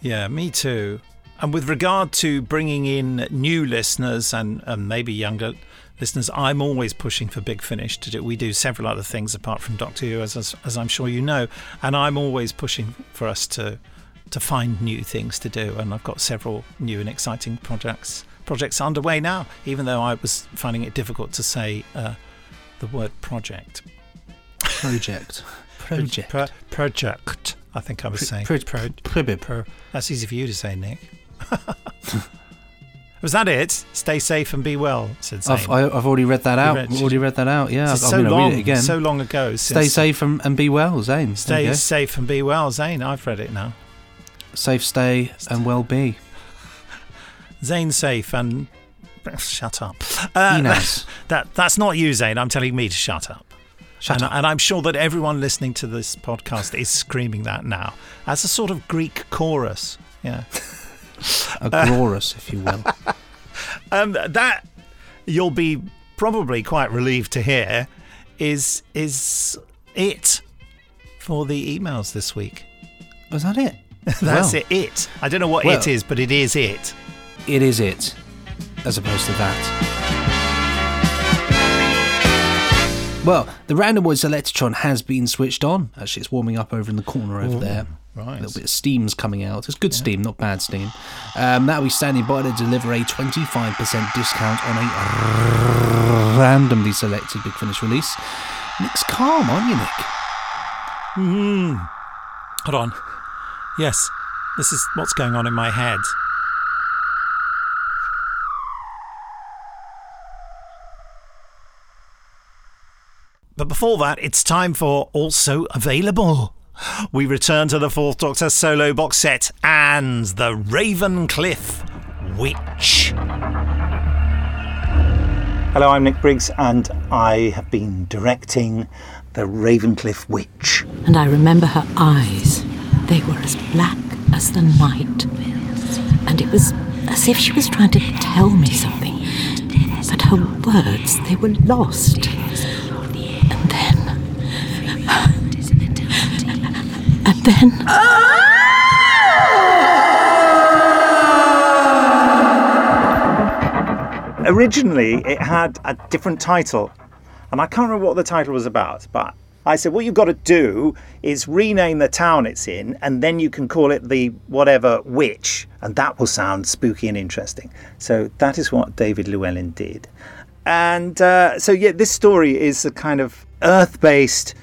Yeah, me too. And with regard to bringing in new listeners and, and maybe younger listeners, I'm always pushing for Big Finish to do. We do several other things apart from Doctor Who, as, as, as I'm sure you know, and I'm always pushing for us to to find new things to do. And I've got several new and exciting projects projects underway now. Even though I was finding it difficult to say uh, the word project. Project. Project. Pro- project. I think I was saying. pro- pro- probib. pro- That's easy for you to say, Nick. was that it? Stay safe and be well, said Zane. I've, I, I've already read that out. read- I've already read that out. Yeah, It's I'm so long, read it again. so long ago. Stay safe and, and be well, Zane. Stay safe and be well, Zane. I've read it now. Safe, stay, and well be. Zane safe and shut up. Uh, Enos. that that's not you, Zane. I'm telling me to shut up. Shut and, up. And I'm sure that everyone listening to this podcast is screaming that now as a sort of Greek chorus. Yeah. A glorious, if you will. um, that you'll be probably quite relieved to hear is is it for the emails this week. Was that it? That's Well. it. It. I don't know what Well. it is, but it is it. It is it, as opposed to that. Well, the random Randomoid electron has been switched on. Actually, it's warming up over in the corner over Ooh, there. Right. A little bit of steam's coming out. It's good steam, not bad steam. Um, that'll be standing by to deliver a 25% discount on a randomly selected Big Finish release. Nick's calm, aren't you, Nick? Hmm. Hold on. Yes, this is what's going on in my head. But before that, it's time for Also Available. We return to the Fourth Doctor solo box set and the Ravencliff Witch. Hello, I'm Nick Briggs, and I have been directing The Ravencliff Witch. And I remember her eyes. They were as black as the night. And it was as if she was trying to tell me something. But her words, they were lost. And then. And then. Originally, it had a different title, and I can't remember what the title was about, but I said, what you've got to do is rename the town it's in, and then you can call it the whatever witch, and that will sound spooky and interesting. So that is what David Llewellyn did. And uh, so, yeah, this story is a kind of earth based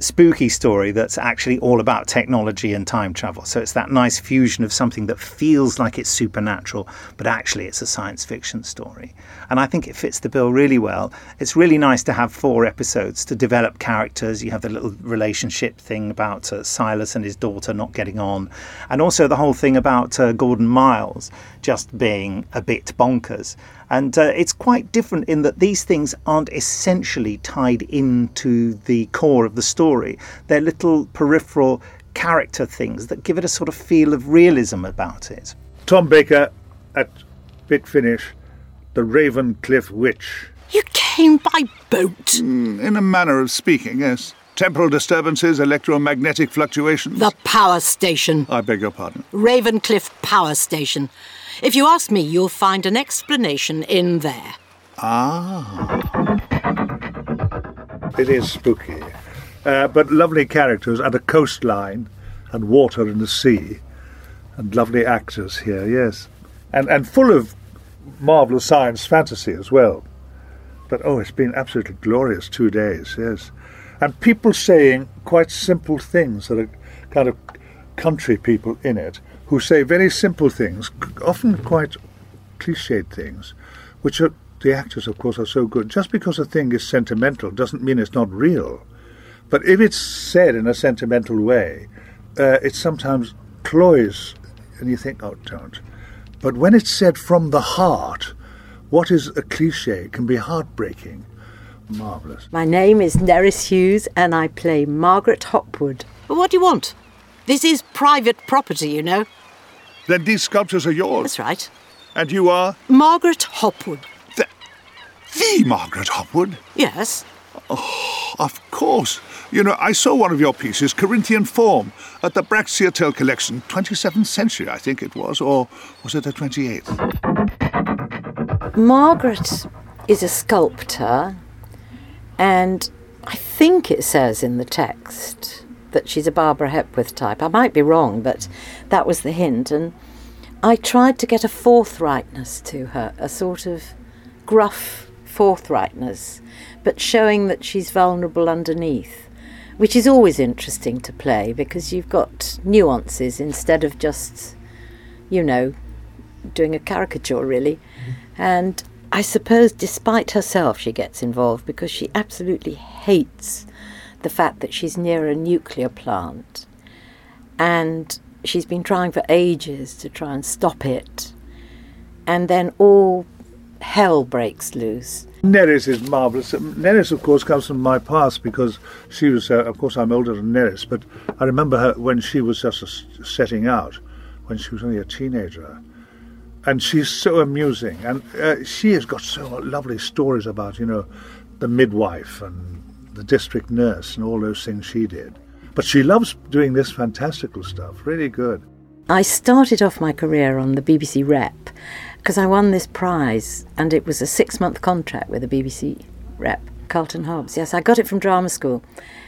spooky story that's actually all about technology and time travel. So it's that nice fusion of something that feels like it's supernatural, but actually it's a science fiction story. And I think it fits the bill really well. It's really nice to have four episodes to develop characters. You have the little relationship thing about uh, Silas and his daughter not getting on, and also the whole thing about uh, Gordon Miles just being a bit bonkers. And uh, it's quite different in that these things aren't essentially tied into the core of the story. They're little peripheral character things that give it a sort of feel of realism about it. Tom Baker at Big Finish, The Ravencliff Witch. You came by boat. in a manner of speaking, yes. Temporal disturbances, electromagnetic fluctuations. The power station. I beg your pardon. Ravencliff Power Station. If you ask me, you'll find an explanation in there. Ah. It is spooky. Uh, but lovely characters and a coastline and water and the sea and lovely actors here, yes. And, and full of marvellous science fantasy as well. But oh, it's been absolutely glorious two days, yes. And people saying quite simple things that are kind of country people in it who say very simple things, often quite cliched things, which are, the actors, of course, are so good. Just because a thing is sentimental doesn't mean it's not real. But if it's said in a sentimental way, uh, it sometimes cloys, and you think, oh, don't. But when it's said from the heart, what is a cliche can be heartbreaking. Marvellous. My name is Nerys Hughes and I play Margaret Hopwood. What do you want? This is private property, you know. Then these sculptures are yours? That's right. And you are? Margaret Hopwood. The, the Margaret Hopwood? Yes. Oh, of course. You know, I saw one of your pieces, Corinthian Form, at the Braxiatel collection, 27th century, I think it was, or was it the 28th? Margaret is a sculptor, and I think it says in the text that she's a Barbara Hepworth type. I might be wrong, but that was the hint. And I tried to get a forthrightness to her, a sort of gruff forthrightness, but showing that she's vulnerable underneath, which is always interesting to play because you've got nuances instead of just, you know, doing a caricature, really. Mm-hmm. And I suppose, despite herself, she gets involved because she absolutely hates the fact that she's near a nuclear plant. And she's been trying for ages to try and stop it. And then all hell breaks loose. Nerys is marvellous. Nerys, of course, comes from my past because she was, uh, of course, I'm older than Nerys, but I remember her when she was just a, setting out, when she was only a teenager and she's so amusing, and uh, she has got so lovely stories about you know the midwife and the district nurse and all those things she did. But she loves doing this fantastical stuff. Really good. I started off my career on the BBC Rep because I won this prize, and it was a six-month contract with the BBC Rep. Carleton Hobbs. Yes, I got it from drama school,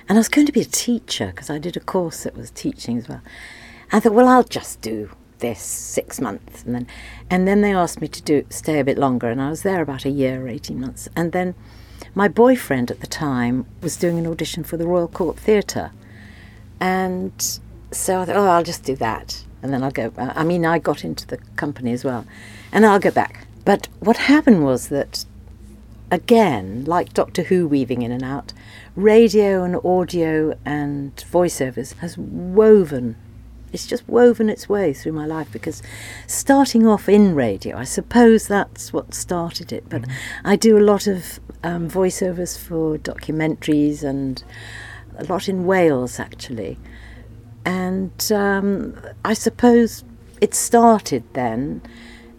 and I was going to be a teacher because I did a course that was teaching as well. I thought, well, I'll just do this six months and then and then they asked me to do stay a bit longer and I was there about a year or 18 months and then my boyfriend at the time was doing an audition for the Royal Court Theatre. And so I thought oh I'll just do that. And then I'll go uh, I mean I got into the company as well. And I'll go back. But what happened was that again like Doctor Who weaving in and out radio and audio and voiceovers has woven it's just woven its way through my life because starting off in radio, I suppose that's what started it. But mm-hmm. I do a lot of um, voiceovers for documentaries and a lot in Wales actually. And um, I suppose it started then.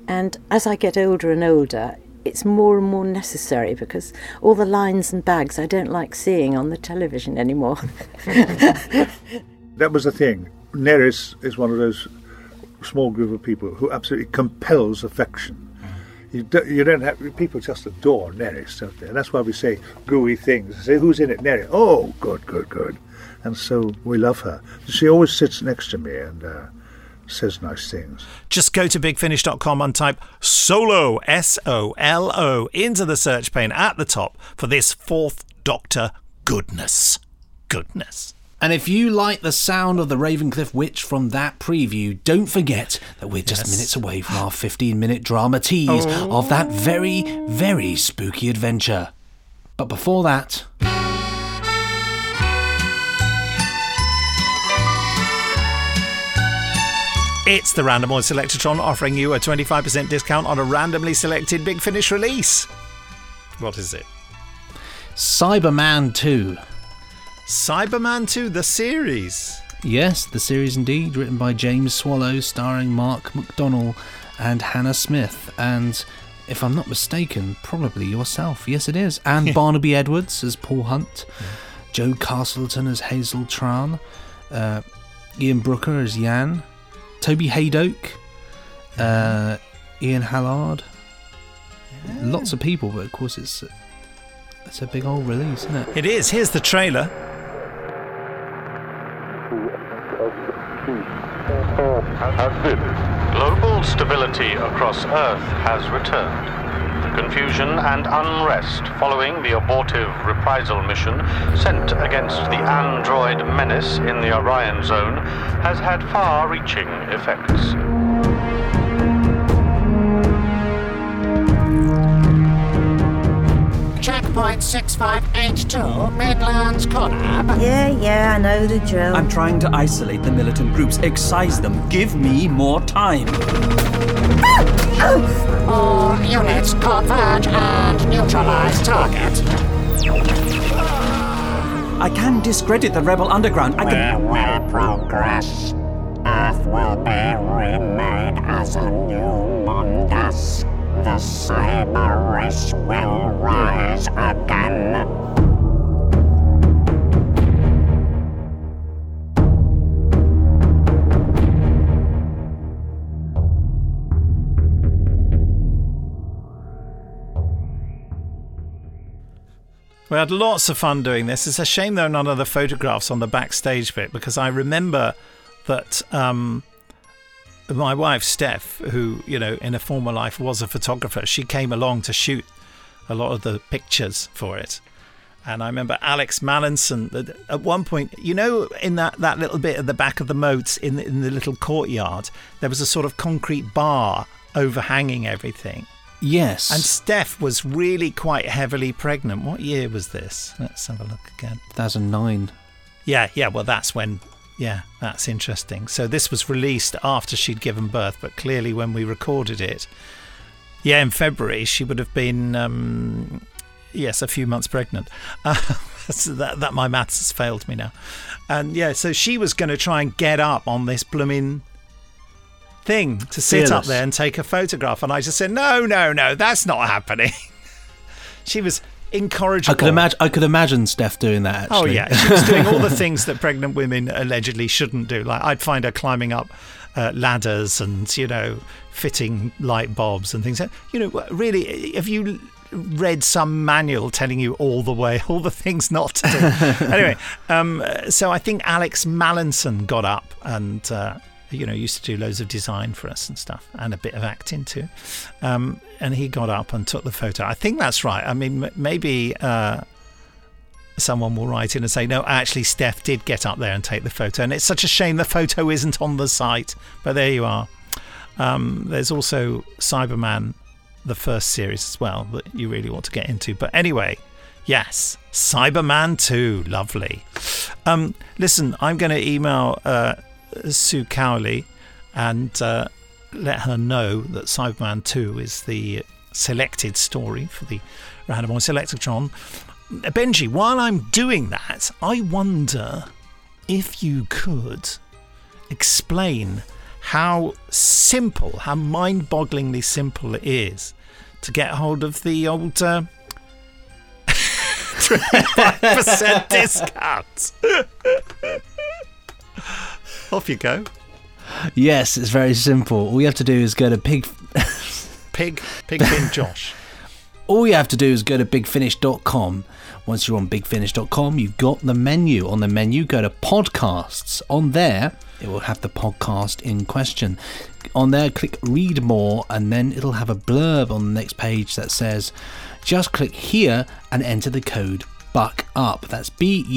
And as I get older and older, it's more and more necessary because all the lines and bags I don't like seeing on the television anymore. that was the thing. Nerys is one of those small group of people who absolutely compels affection. You, do, you don't have people just adore Nerys, don't they? that's why we say gooey things. Say, "Who's in it, Nerys?" Oh, good, good, good. And so we love her. She always sits next to me and uh, says nice things. Just go to bigfinish.com and type solo S O L O into the search pane at the top for this fourth Doctor goodness. Goodness. And if you like the sound of the Ravencliff Witch from that preview, don't forget that we're just yes. minutes away from our 15 minute drama tease oh. of that very, very spooky adventure. But before that. It's the Randomoid Selectatron offering you a 25% discount on a randomly selected Big Finish release. What is it? Cyberman 2. Cyberman 2, the series. Yes, the series indeed, written by James Swallow, starring Mark McDonnell and Hannah Smith, and if I'm not mistaken, probably yourself. Yes, it is. And Barnaby Edwards as Paul Hunt, yeah. Joe Castleton as Hazel Tran, uh, Ian Brooker as Jan, Toby Hadoke, uh, Ian Hallard. Lots of people, but of course it's it's a big old release, isn't it? It is. Here's the trailer. Global stability across Earth has returned. The confusion and unrest following the abortive reprisal mission sent against the android menace in the Orion Zone has had far reaching effects. Checkpoint 6582, Midlands Collab. Yeah, yeah, I know the drill. I'm trying to isolate the militant groups, excise them. Give me more time. All units converge and neutralize target. I can discredit the rebel underground. I We can. will progress. Earth will be remade as a new Mundus. The cyber race will rise again. We had lots of fun doing this. It's a shame there are none of the photographs on the backstage bit because I remember that um, my wife Steph, who you know in a former life was a photographer, she came along to shoot a lot of the pictures for it. And I remember Alex Mallinson that at one point, you know, in that, that little bit at the back of the moat in the, in the little courtyard, there was a sort of concrete bar overhanging everything. Yes. And Steph was really quite heavily pregnant. What year was this? Let's have a look again. 2009. Yeah, yeah, well, that's when. Yeah, that's interesting. So this was released after she'd given birth, but clearly when we recorded it, yeah, in February, she would have been, um, yes, a few months pregnant. Uh, so that, that my maths has failed me now. And yeah, so she was going to try and get up on this blooming thing to sit up there and take a photograph. And I just said, no, no, no, that's not happening. she was incorrigible. I could imagine. I could imagine Steph doing that. Actually. Oh yeah, she was doing all the things that pregnant women allegedly shouldn't do. Like I'd find her climbing up uh, ladders and you know fitting light bulbs and things. You know, really, have you read some manual telling you all the way, all the things not to do? anyway, um, so I think Alex Mallinson got up and. Uh, you know, used to do loads of design for us and stuff, and a bit of acting too. Um, and he got up and took the photo. I think that's right. I mean, m- maybe uh, someone will write in and say, no, actually, Steph did get up there and take the photo. And it's such a shame the photo isn't on the site, but there you are. Um, there's also Cyberman, the first series as well, that you really want to get into. But anyway, yes, Cyberman 2, lovely. Um, listen, I'm going to email uh, Sue Cowley and uh, let her know that Cyberman 2 is the selected story for the Randomoid Selectron. Benji, while I'm doing that, I wonder if you could explain how simple, how mind bogglingly simple it is to get hold of the old uh, 25% discount. Off you go. Yes, it's very simple. All you have to do is go to Pig. Pig, Pigpin Josh. All you have to do is go to bigfinish.com. Once you're on bigfinish.com, you've got the menu. On the menu, go to podcasts. On there, it will have the podcast in question. On there, click read more, and then it'll have a blurb on the next page that says just click here and enter the code buck up. That's b-u-c-k-u-p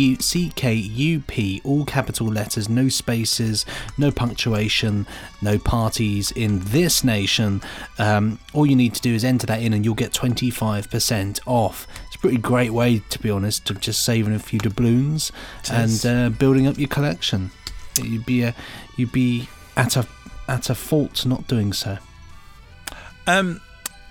all capital letters no spaces no punctuation no parties in this nation. Um, all you need to do is enter that in and you'll get 25% off. It's a pretty great way to be honest of just saving a few doubloons and uh, building up your collection. You'd be a, you'd be at a at a fault not doing so. Um,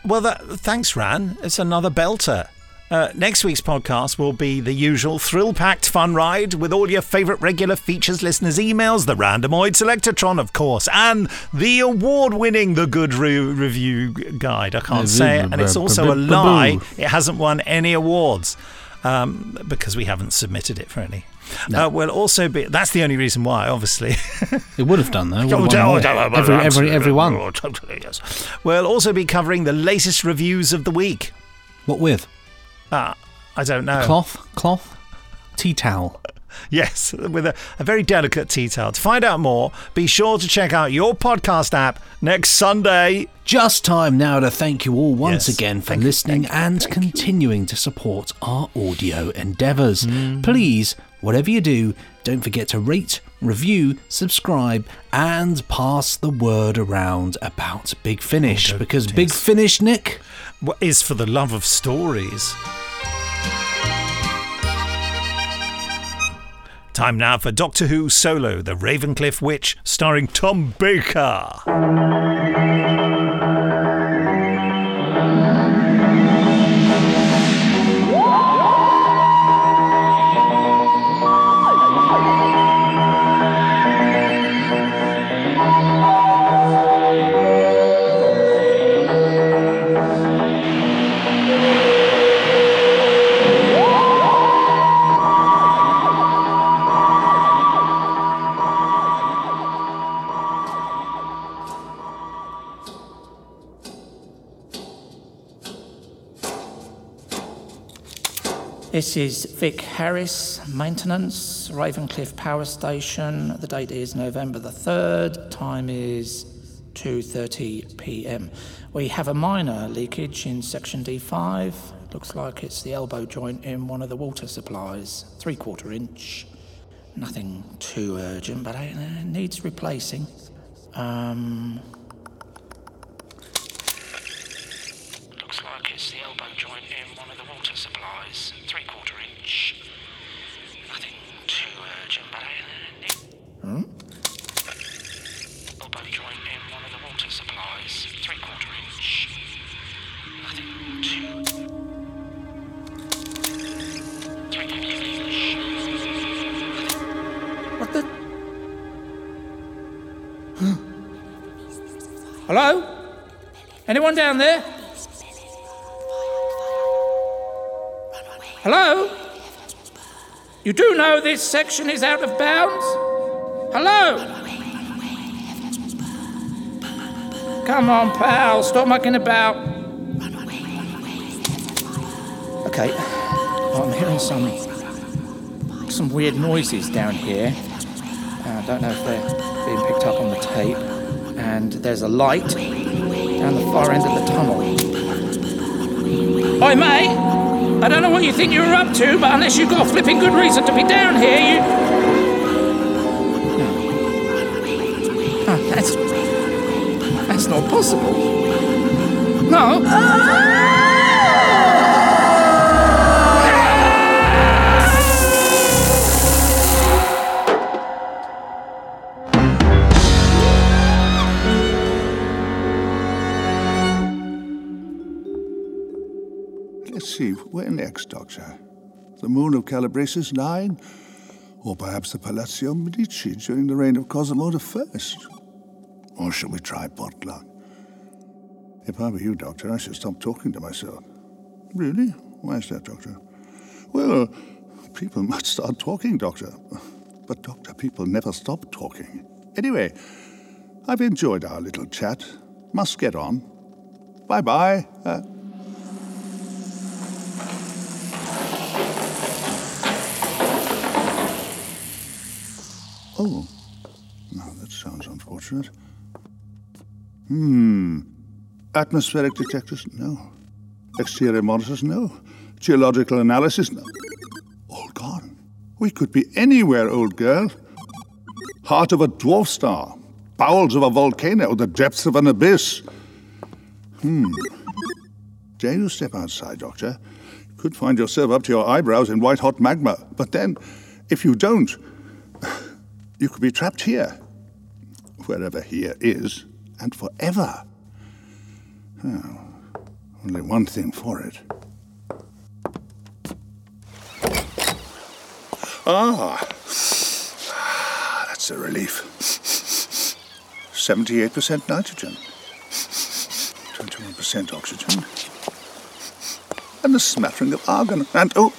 well, that, thanks, Ran. It's another belter. Uh, next week's podcast will be the usual thrill packed fun ride with all your favourite regular features listeners' emails, the Randomoid Selectron, of course, and the award winning The Good Re- Review Guide. I can't say it, and it's also a lie. It hasn't won any awards. um, because we haven't submitted it for any. Uh, we'll also be. That's the only reason why, obviously. It would have done though. Have Oh, oh, oh, oh, every, every, absolutely. every one. Oh, totally, yes. We'll also be covering the latest reviews of the week. What with? Uh, I don't know. Cloth, cloth, tea towel. Yes, with a, a very delicate tea towel. To find out more, be sure to check out your podcast app next Sunday. Just time now to thank you all once Yes. again for listening and continuing to support our audio endeavours. Mm. Please, whatever you do, don't forget to rate, review, subscribe, and pass the word around about Big Finish. Oh, because Big Finish, Nick, What is for the love of stories? Time now for Doctor Who Solo, The Ravencliff Witch, starring Tom Baker. This is Vic Harris, maintenance, Ravencliff Power Station. The date is November the 3rd, time is 2:30 p.m. We have a minor leakage in section D5. Looks like it's the elbow joint in one of the water supplies, 3 quarter inch. Nothing too urgent, but it uh, needs replacing. Um, Anyone down there? Hello? You do know this section is out of bounds? Hello? Come on, pal, stop mucking about. Okay, I'm hearing some some weird noises down here. Uh, I don't know if they're being picked up on the tape. And there's a light down the far end of the tunnel. Oi, mate! I don't know what you think you're up to, but unless you've got a flipping good reason to be down here, you. Oh, that's. That's not possible. No. Let's where next, Doctor? The moon of Calabrasis nine? Or perhaps the Palazzo Medici during the reign of Cosimo I? Or shall we try Portland? If I were you, Doctor, I should stop talking to myself. Really? Why is that, Doctor? Well, people must start talking, Doctor. But, Doctor, people never stop talking. Anyway, I've enjoyed our little chat. Must get on. Bye bye. Uh, Oh, now that sounds unfortunate. Hmm. Atmospheric detectors? No. Exterior monitors? No. Geological analysis? No. All gone. We could be anywhere, old girl. Heart of a dwarf star, bowels of a volcano, the depths of an abyss. Hmm. Dare you step outside, Doctor? You could find yourself up to your eyebrows in white hot magma. But then, if you don't, you could be trapped here, wherever here is, and forever. Oh, only one thing for it. Ah, that's a relief. 78% nitrogen, 21% oxygen, and a smattering of argon, and oh,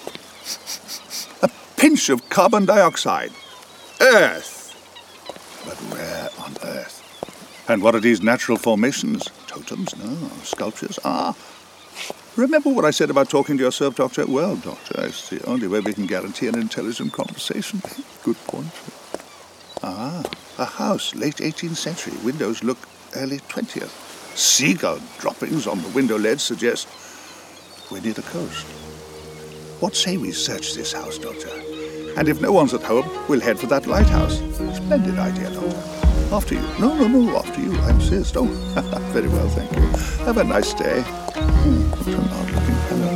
a pinch of carbon dioxide. Earth. But where on earth? And what are these natural formations? Totems? No. Sculptures? Ah. Remember what I said about talking to yourself, Doctor? Well, Doctor, it's the only way we can guarantee an intelligent conversation. Good point. Ah, a house, late 18th century. Windows look early 20th. Seagull droppings on the window ledge suggest we're near the coast. What say we search this house, Doctor? And if no one's at home, we'll head for that lighthouse. Splendid idea, Doctor. After you. No, no, no, after you, I insist. Oh, very well, thank you. Have a nice day. Hmm, what an odd-looking fellow.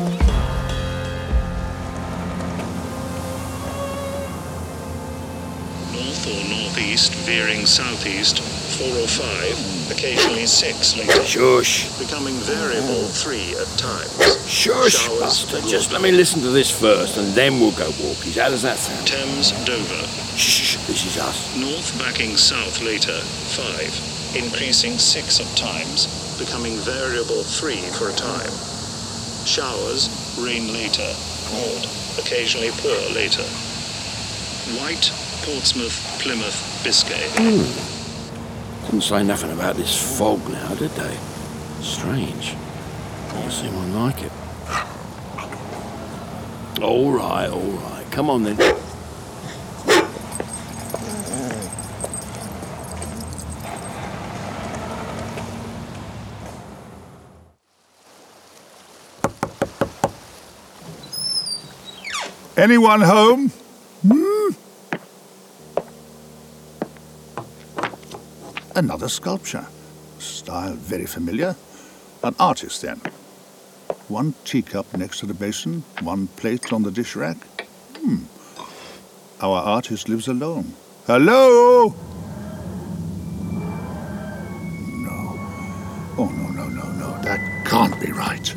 North or northeast, veering southeast, 4 or 5, occasionally 6 later. Shush. Becoming variable 3 at times. Shush, Showers Buster. Just let me listen to this first, and then we'll go walkies. How does that sound? Thames, Dover. Shh, this is us. North backing south later, 5. Increasing 6 at times, becoming variable 3 for a time. Showers, rain later, odd, occasionally poor later. Wight, Portsmouth, Plymouth, Biscay. Hmm. Didn't say nothing about this fog now, did they? Strange. Never seen one like it. All right, all right. Come on then. Anyone home? Hmm? Another sculpture. Style very familiar. An artist, then. One teacup next to the basin, one plate on the dish rack. Hmm. Our artist lives alone. Hello? No. Oh, no, no, no, no. That can't be right.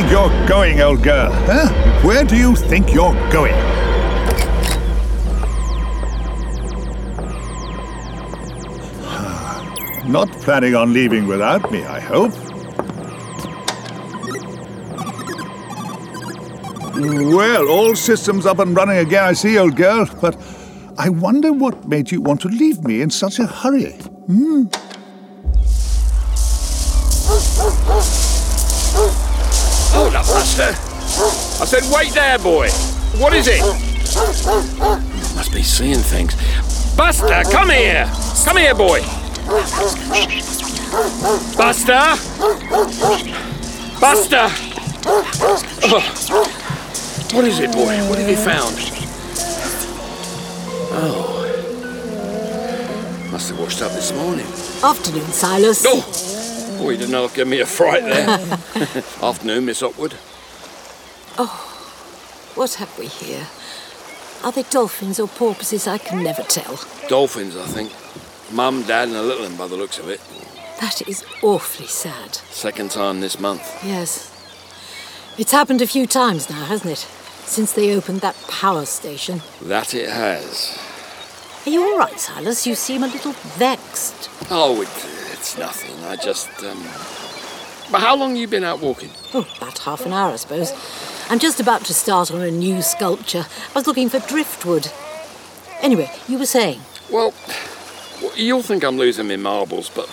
Think you're going, old girl? Huh? Where do you think you're going? Not planning on leaving without me, I hope. Well, all systems up and running again, I see, old girl. But I wonder what made you want to leave me in such a hurry. Hmm? I said, wait there, boy. What is it? Must be seeing things. Buster, come here. Come here, boy. Buster! Buster! Oh. What is it, boy? What have you found? Oh. Must have washed up this morning. Afternoon, Silas. Oh! Boy, you did not give me a fright there. Afternoon, Miss Hopwood. Oh, what have we here? Are they dolphins or porpoises? I can never tell. Dolphins, I think. Mum, Dad, and a little one by the looks of it. That is awfully sad. Second time this month. Yes. It's happened a few times now, hasn't it? Since they opened that power station. That it has. Are you all right, Silas? You seem a little vexed. Oh, it, it's nothing. I just, um... But how long have you been out walking? Oh, about half an hour, I suppose. I'm just about to start on a new sculpture. I was looking for driftwood. Anyway, you were saying? Well, you'll think I'm losing my marbles, but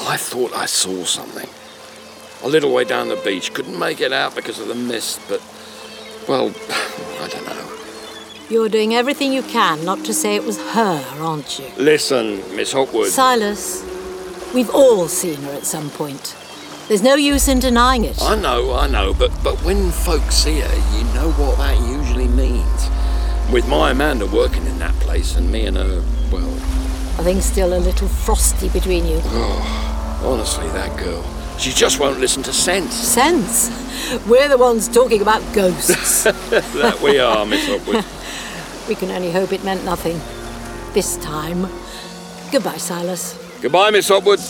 I thought I saw something. A little way down the beach. Couldn't make it out because of the mist, but, well, I don't know. You're doing everything you can not to say it was her, aren't you? Listen, Miss Hopwood. Silas, we've all seen her at some point. There's no use in denying it. I know, I know, but, but when folks see her, you know what that usually means. With my Amanda working in that place and me and her, well, I think still a little frosty between you? oh, honestly, that girl. She just won't listen to sense. Sense? We're the ones talking about ghosts. that we are, Miss Hopwood. we can only hope it meant nothing. This time. Goodbye, Silas. Goodbye, Miss Hopwood.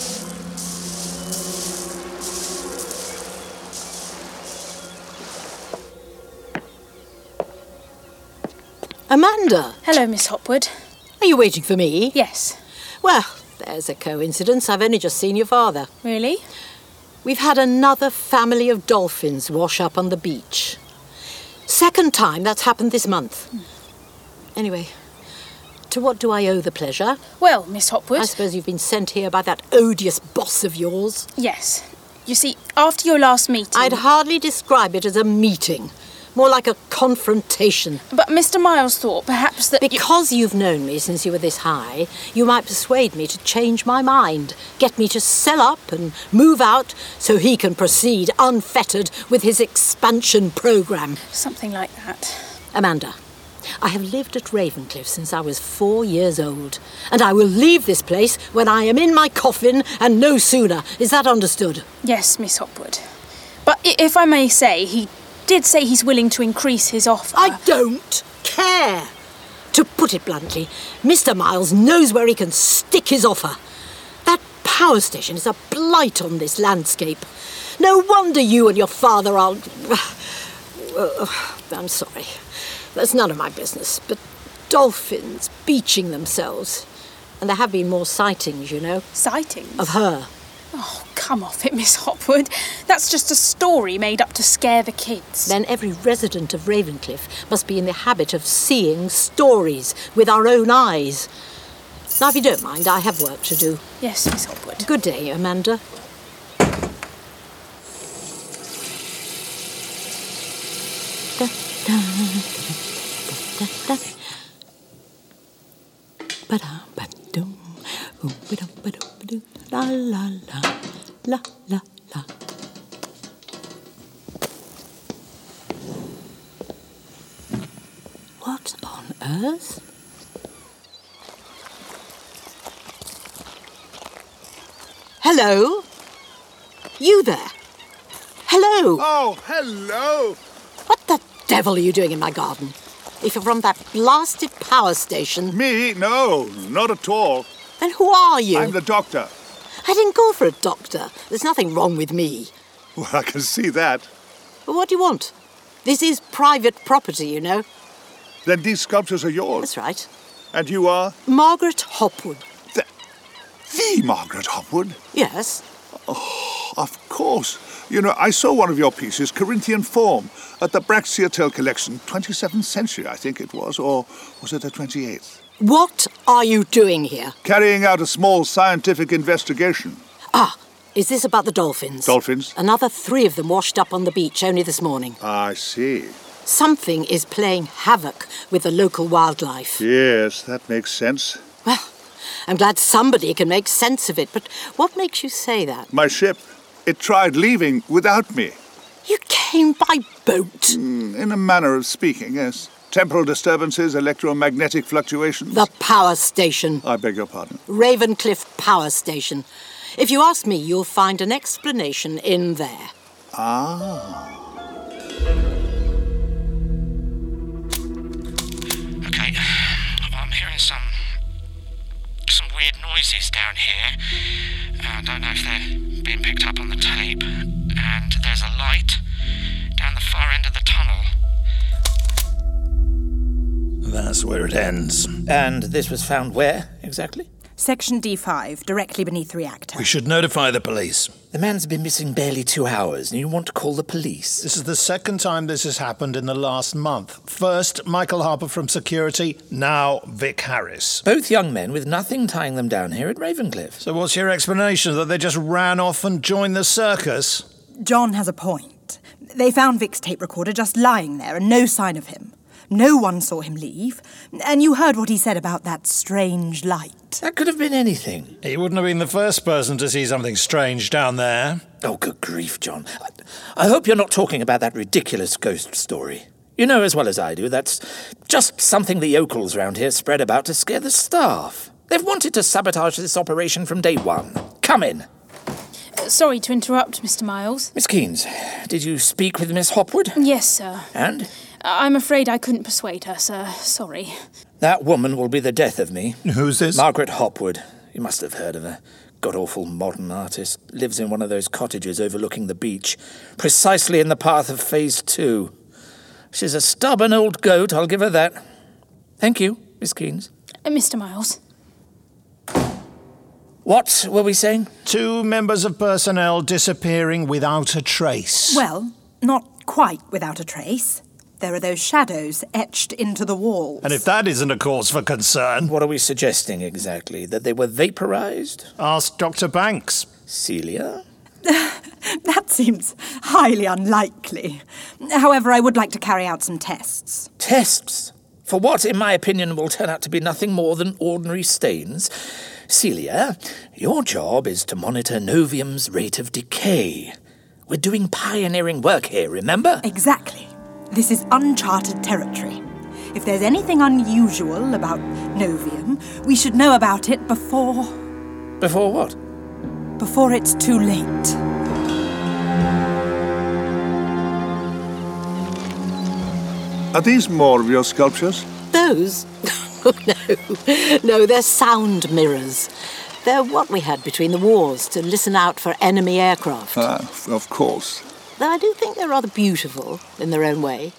Amanda! Hello, Miss Hopwood. Are you waiting for me? Yes. Well, There's a coincidence. I've only just seen your father. Really? We've had another family of dolphins wash up on the beach. Second time that's happened this month. Hmm. Anyway, to what do I owe the pleasure? Well, Miss Hopwood. I suppose you've been sent here by that odious boss of yours. Yes. You see, after your last meeting. I'd hardly describe it as a meeting. More like a confrontation. But Mr. Miles thought perhaps that. Because you've known me since you were this high, you might persuade me to change my mind, get me to sell up and move out so he can proceed unfettered with his expansion programme. Something like that. Amanda, I have lived at Ravencliff since I was four years old, and I will leave this place when I am in my coffin and no sooner. Is that understood? Yes, Miss Hopwood. But if I may say, he did say he's willing to increase his offer. I don't care. To put it bluntly, Mr. Miles knows where he can stick his offer. That power station is a blight on this landscape. No wonder you and your father are. I'm sorry. That's none of my business. But dolphins beaching themselves. And there have been more sightings, you know. Sightings? Of her. Oh, come off it, Miss Hopwood. That's just a story made up to scare the kids. Then every resident of Ravencliff must be in the habit of seeing stories with our own eyes. Now, if you don't mind, I have work to do. Yes, Miss Hopwood. Good day, Amanda. Ba-da-ba-dum, ooh-ba-dum-ba-dum-ba-dum, La la la, la la la. What on earth? Hello? You there? Hello? Oh, hello! What the devil are you doing in my garden? If you're from that blasted power station. Me? No, not at all. Then who are you? I'm the doctor. I didn't call for a doctor. There's nothing wrong with me. Well, I can see that. But what do you want? This is private property, you know. Then these sculptures are yours. That's right. And you are? Margaret Hopwood. The, the Margaret Hopwood? Yes. Oh, of course. You know, I saw one of your pieces, Corinthian Form, at the Braxiatel collection, 27th century, I think it was, or was it the 28th? What are you doing here? Carrying out a small scientific investigation. Ah, is this about the dolphins? Dolphins? Another three of them washed up on the beach only this morning. I see. Something is playing havoc with the local wildlife. Yes, that makes sense. Well, I'm glad somebody can make sense of it, but what makes you say that? My ship, it tried leaving without me. You came by boat? Mm, in a manner of speaking, yes. Temporal disturbances, electromagnetic fluctuations. The power station. I beg your pardon. Ravencliff Power Station. If you ask me, you'll find an explanation in there. Ah. Okay, I'm hearing some some weird noises down here. Uh, I don't know if they're being picked up on the tape. And there's a light That's where it ends. And this was found where exactly? Section D5, directly beneath the reactor. We should notify the police. The man's been missing barely two hours, and you want to call the police? This is the second time this has happened in the last month. First, Michael Harper from security, now Vic Harris. Both young men with nothing tying them down here at Ravencliff. So, what's your explanation that they just ran off and joined the circus? John has a point. They found Vic's tape recorder just lying there and no sign of him. No one saw him leave. And you heard what he said about that strange light. That could have been anything. He wouldn't have been the first person to see something strange down there. Oh, good grief, John. I, I hope you're not talking about that ridiculous ghost story. You know as well as I do, that's just something the yokels round here spread about to scare the staff. They've wanted to sabotage this operation from day one. Come in. Uh, Sorry to interrupt, Mr. Miles. Miss Keynes, did you speak with Miss Hopwood? Yes, sir. And? I'm afraid I couldn't persuade her, sir. Sorry. That woman will be the death of me. Who's this? Margaret Hopwood. You must have heard of her. God awful modern artist. Lives in one of those cottages overlooking the beach, precisely in the path of Phase Two. She's a stubborn old goat, I'll give her that. Thank you, Miss Keynes. Uh, Mr. Miles. What were we saying? Two members of personnel disappearing without a trace. Well, not quite without a trace. There are those shadows etched into the walls. And if that isn't a cause for concern. What are we suggesting exactly? That they were vaporized? Ask Dr. Banks. Celia? that seems highly unlikely. However, I would like to carry out some tests. Tests? For what, in my opinion, will turn out to be nothing more than ordinary stains? Celia, your job is to monitor Novium's rate of decay. We're doing pioneering work here, remember? Exactly. This is uncharted territory. If there's anything unusual about Novium, we should know about it before. Before what? Before it's too late. Are these more of your sculptures? Those? Oh, no. No, they're sound mirrors. They're what we had between the wars to listen out for enemy aircraft. Ah, of course. Though I do think they're rather beautiful in their own way.